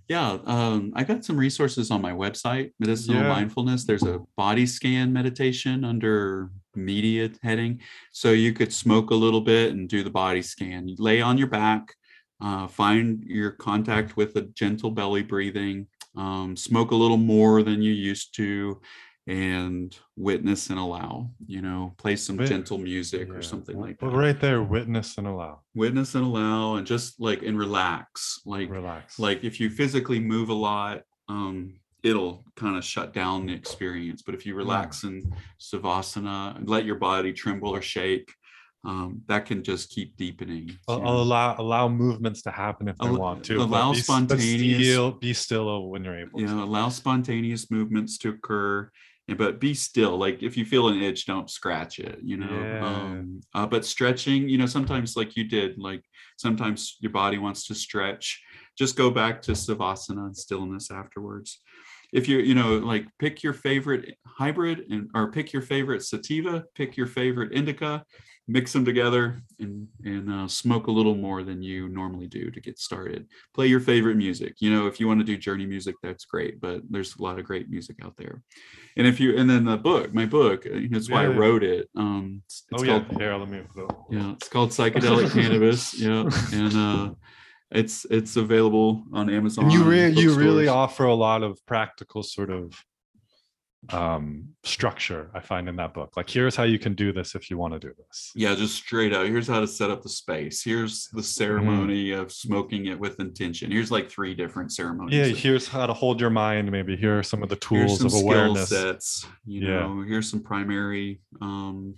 Speaker 2: Yeah. Um, I got some resources on my website, Medicinal
Speaker 1: Yeah.
Speaker 2: Mindfulness. There's a body scan meditation under media heading. So you could smoke a little bit and do the body scan. You lay on your back, uh, find your contact with a gentle belly breathing, um, smoke a little more than you used to, and witness and allow, you know, play some
Speaker 1: Wit-
Speaker 2: gentle music
Speaker 1: Yeah.
Speaker 2: or something like
Speaker 1: Well,
Speaker 2: that.
Speaker 1: Right there, witness and allow.
Speaker 2: Witness and allow, and just like and relax. Like
Speaker 1: Relax.
Speaker 2: like if you physically move a lot um it'll kind of shut down the experience but if you relax in savasana and let your body tremble or shake um that can just keep deepening
Speaker 1: I'll, I'll allow allow movements to happen if they
Speaker 2: Al-
Speaker 1: want to.
Speaker 2: allow
Speaker 1: be
Speaker 2: spontaneous-
Speaker 1: still- Be still when you're able
Speaker 2: you
Speaker 1: to.
Speaker 2: allow spontaneous movements to occur but be still like if you feel an itch don't scratch it you know
Speaker 1: Yeah.
Speaker 2: um uh, but stretching you know sometimes like you did like sometimes your body wants to stretch just go back to savasana and stillness afterwards if you you know like pick your favorite hybrid and or pick your favorite sativa pick your favorite indica mix them together and and uh, smoke a little more than you normally do to get started. Play your favorite music. You know if you want to do journey music that's great but there's a lot of great music out there. And if you and then the book my book uh, that's why i wrote it. Um it's, it's
Speaker 1: oh
Speaker 2: called
Speaker 1: yeah, here let me
Speaker 2: yeah it's called psychedelic cannabis. Yeah and uh it's it's available on amazon
Speaker 1: And you re- you really offer a lot of practical sort of um structure i find in that book. Like here's how you can do this if you want to do this.
Speaker 2: Yeah just straight out here's how to set up the space. Here's the ceremony of smoking it with intention. Here's like three different ceremonies
Speaker 1: yeah here's how to hold your mind maybe. Here are some of the tools of awareness.
Speaker 2: sets you
Speaker 1: Yeah.
Speaker 2: know here's some primary um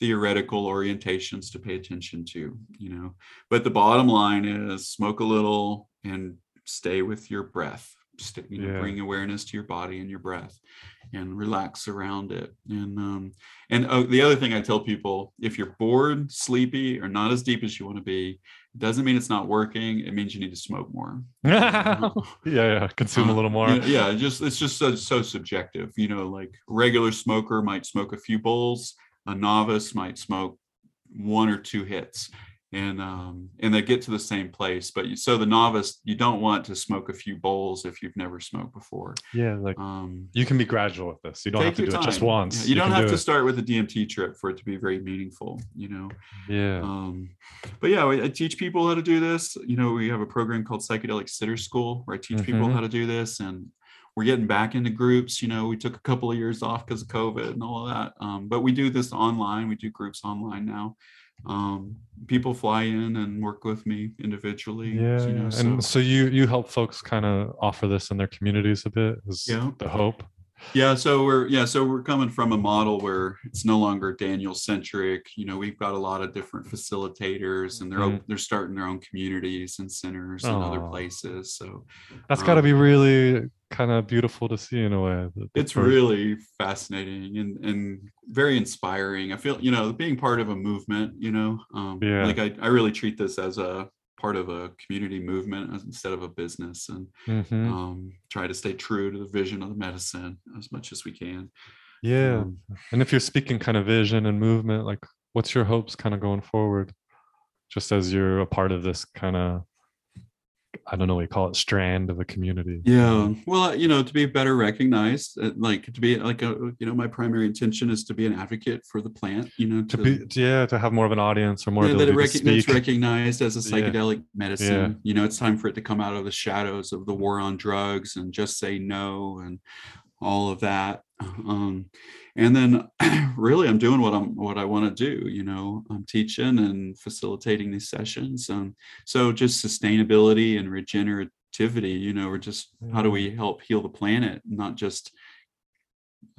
Speaker 2: theoretical orientations to pay attention to you know. But the bottom line is smoke a little and stay with your breath Stay, you know,
Speaker 1: Yeah.
Speaker 2: bring awareness to your body and your breath and relax around it and um and oh, the other thing i tell people if you're bored sleepy or not as deep as you want to be it doesn't mean it's not working it means you need to smoke more
Speaker 1: yeah yeah consume a
Speaker 2: uh,
Speaker 1: little more
Speaker 2: yeah, yeah, just it's just so, so subjective. You know, like regular smoker might smoke a few bowls, a novice might smoke one or two hits. And um, and they get to the same place. But you, so the novice, you don't want to smoke a few bowls if you've never smoked before.
Speaker 1: Yeah, like um, you can be gradual with this. You don't have to do time. it just once.
Speaker 2: Yeah, you, you, don't have do to it. start with a DMT trip for it to be very meaningful. You know.
Speaker 1: Yeah. Um,
Speaker 2: but yeah, I teach people how to do this. You know, we have a program called Psychedelic Sitter School where I teach mm-hmm. people how to do this, and we're getting back into groups. You know, we took a couple of years off because of COVID and all of that. Um, but we do this online. We do groups online now um, people fly in and work with me individually.
Speaker 1: Yeah, you know, and so you you help folks kind of offer this in their communities a bit. Is yeah. the hope?
Speaker 2: Yeah, so we're yeah, so we're coming from a model where it's no longer Daniel centric. You know, we've got a lot of different facilitators, and they're mm. they're starting their own communities and centers and other places. So
Speaker 1: that's um, got to be really kind of beautiful to see in a way.
Speaker 2: The, the it's first. really fascinating and and very inspiring. I feel you know being part of a movement. You know, um, yeah. like I I really treat this as a part of a community movement instead of a business and mm-hmm. um, try to stay true to the vision of the medicine as much as we can
Speaker 1: yeah um, and if you're speaking kind of vision and movement like what's your hopes kind of going forward just as you're a part of this kind of I don't know what you call it, strand of a community.
Speaker 2: Yeah. Well, you know, to be better recognized, uh, like to be like a, you know, my primary intention is to be an advocate for the plant, you know,
Speaker 1: to, to be, yeah, to have more of an audience or more
Speaker 2: yeah, that it rec- it's recognized as a psychedelic yeah. medicine. Yeah. You know, it's time for it to come out of the shadows of the war on drugs and just say no and all of that. Um, and then really i'm doing what i'm what i want to do you know i'm teaching and facilitating these sessions um, so just sustainability and regenerativity you know or just how do we mm. help heal the planet not just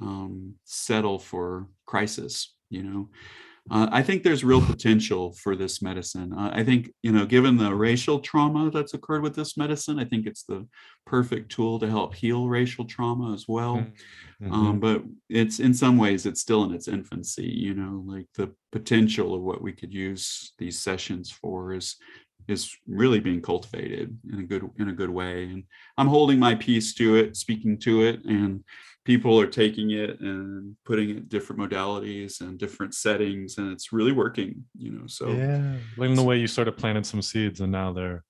Speaker 2: um, settle for crisis you know uh, I think there's real potential for this medicine. Uh, I think, you know, given the racial trauma that's occurred with this medicine, I think it's the perfect tool to help heal racial trauma as well. Mm-hmm. Um, mm-hmm. but it's in some ways, it's still in its infancy, you know, like the potential of what we could use these sessions for is is really being cultivated in a good in a good way and i'm holding my piece to it speaking to it and people are taking it and putting it different modalities and different settings and it's really working you know so
Speaker 1: yeah like in the way you sort of planted some seeds and now they're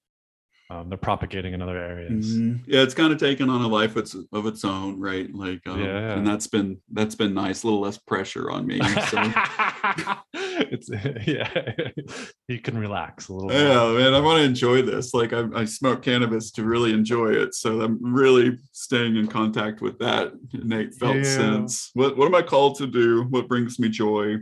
Speaker 1: um, they're propagating in other areas.
Speaker 2: Mm-hmm. Yeah, it's kind of taken on a life of its, of its own, right? Like, um, yeah, and that's been that's been nice, a little less pressure on me. So.
Speaker 1: it's yeah, you can relax a little.
Speaker 2: Yeah, more. man, I want to enjoy this. Like, I, I smoke cannabis to really enjoy it, so I'm really staying in contact with that innate felt yeah. sense. What what am I called to do? What brings me joy?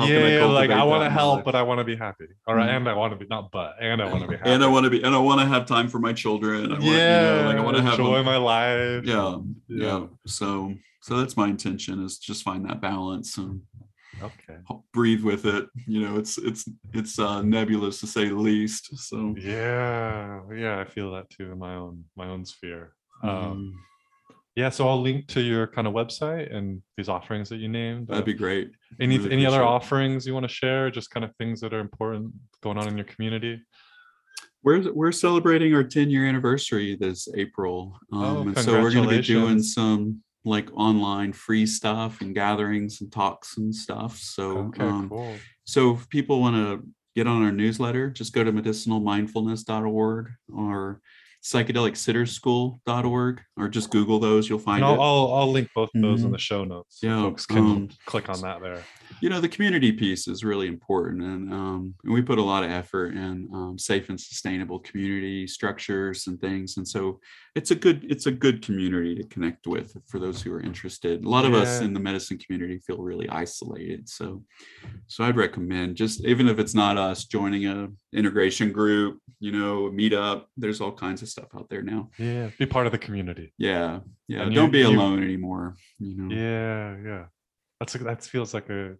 Speaker 1: How yeah, like I want to help, but I want to be happy. All right, mm-hmm. and I want to be not but, and I want to be happy.
Speaker 2: And I want to be, and I want to have time for my children. I want,
Speaker 1: yeah, you know, like I want to have enjoy my life.
Speaker 2: Yeah, yeah, yeah. So, so that's my intention is just find that balance and
Speaker 1: okay
Speaker 2: breathe with it. You know, it's it's it's uh, nebulous to say the least. So
Speaker 1: yeah, yeah, I feel that too in my own my own sphere. Um, mm-hmm. Um, yeah, so I'll link to your kind of website and these offerings that you named.
Speaker 2: That'd be great.
Speaker 1: Any really any other offerings you want to share? Just kind of things that are important going on in your community.
Speaker 2: We're we're celebrating our 10 year anniversary this April, um, oh, and so we're going to be doing some like online free stuff and gatherings and talks and stuff. So okay, um, cool. so if people want to get on our newsletter, just go to medicinalmindfulness.org or psychedelicsitterschool.org or just Google those. You'll find
Speaker 1: I'll, it. I'll, I'll link both of those mm-hmm. in the show notes. Yeah, folks can um, click on that there
Speaker 2: you know the community piece is really important and, um, and we put a lot of effort in um, safe and sustainable community structures and things and so it's a good it's a good community to connect with for those who are interested a lot of yeah. us in the medicine community feel really isolated so so i'd recommend just even if it's not us joining a integration group you know a meetup there's all kinds of stuff out there now
Speaker 1: yeah be part of the community
Speaker 2: yeah yeah and don't you, be alone you, anymore you know
Speaker 1: yeah yeah that's a, that feels like a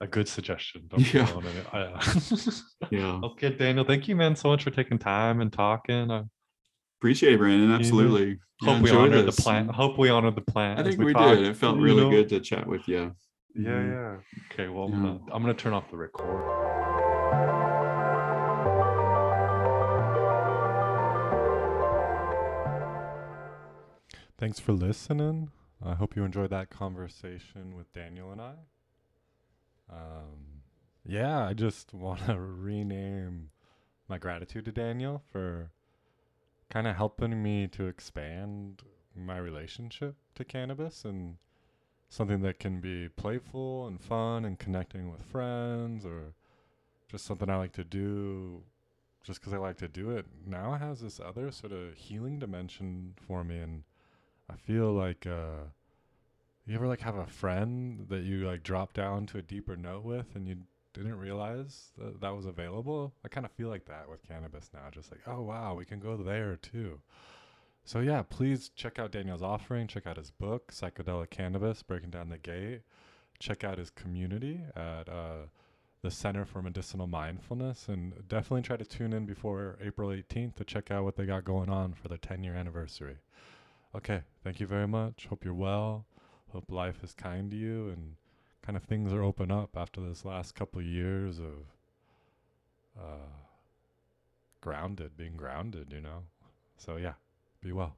Speaker 1: a good suggestion. Don't yeah. Uh, yeah. Okay, Daniel. Thank you, man, so much for taking time and talking. I
Speaker 2: appreciate it, Brandon. Absolutely.
Speaker 1: Yeah, hope we honored this. the plan. Hope we honored the plan.
Speaker 2: I think we, we did. It felt really know? good to chat with you.
Speaker 1: Yeah, mm-hmm. yeah. Okay, well, I'm, gonna, I'm gonna turn off the record. Thanks for listening. I hope you enjoyed that conversation with Daniel and I. Um, yeah, I just want to rename my gratitude to Daniel for kind of helping me to expand my relationship to cannabis and something that can be playful and fun and connecting with friends or just something I like to do just because I like to do it. Now it has this other sort of healing dimension for me. And I feel like, uh, you ever like have a friend that you like drop down to a deeper note with and you didn't realize that that was available? I kind of feel like that with cannabis now. Just like, oh, wow, we can go there too. So yeah, please check out Daniel's offering. Check out his book, Psychedelic Cannabis: Breaking Down the Gate. Check out his community at uh, the Center for Medicinal Mindfulness, and definitely try to tune in before April 18th to check out what they got going on for their 10 year anniversary. Okay, thank you very much. Hope you're well. Hope life is kind to you and kind of things are open up after this last couple of years of uh, grounded, being grounded, you know. So yeah, be well.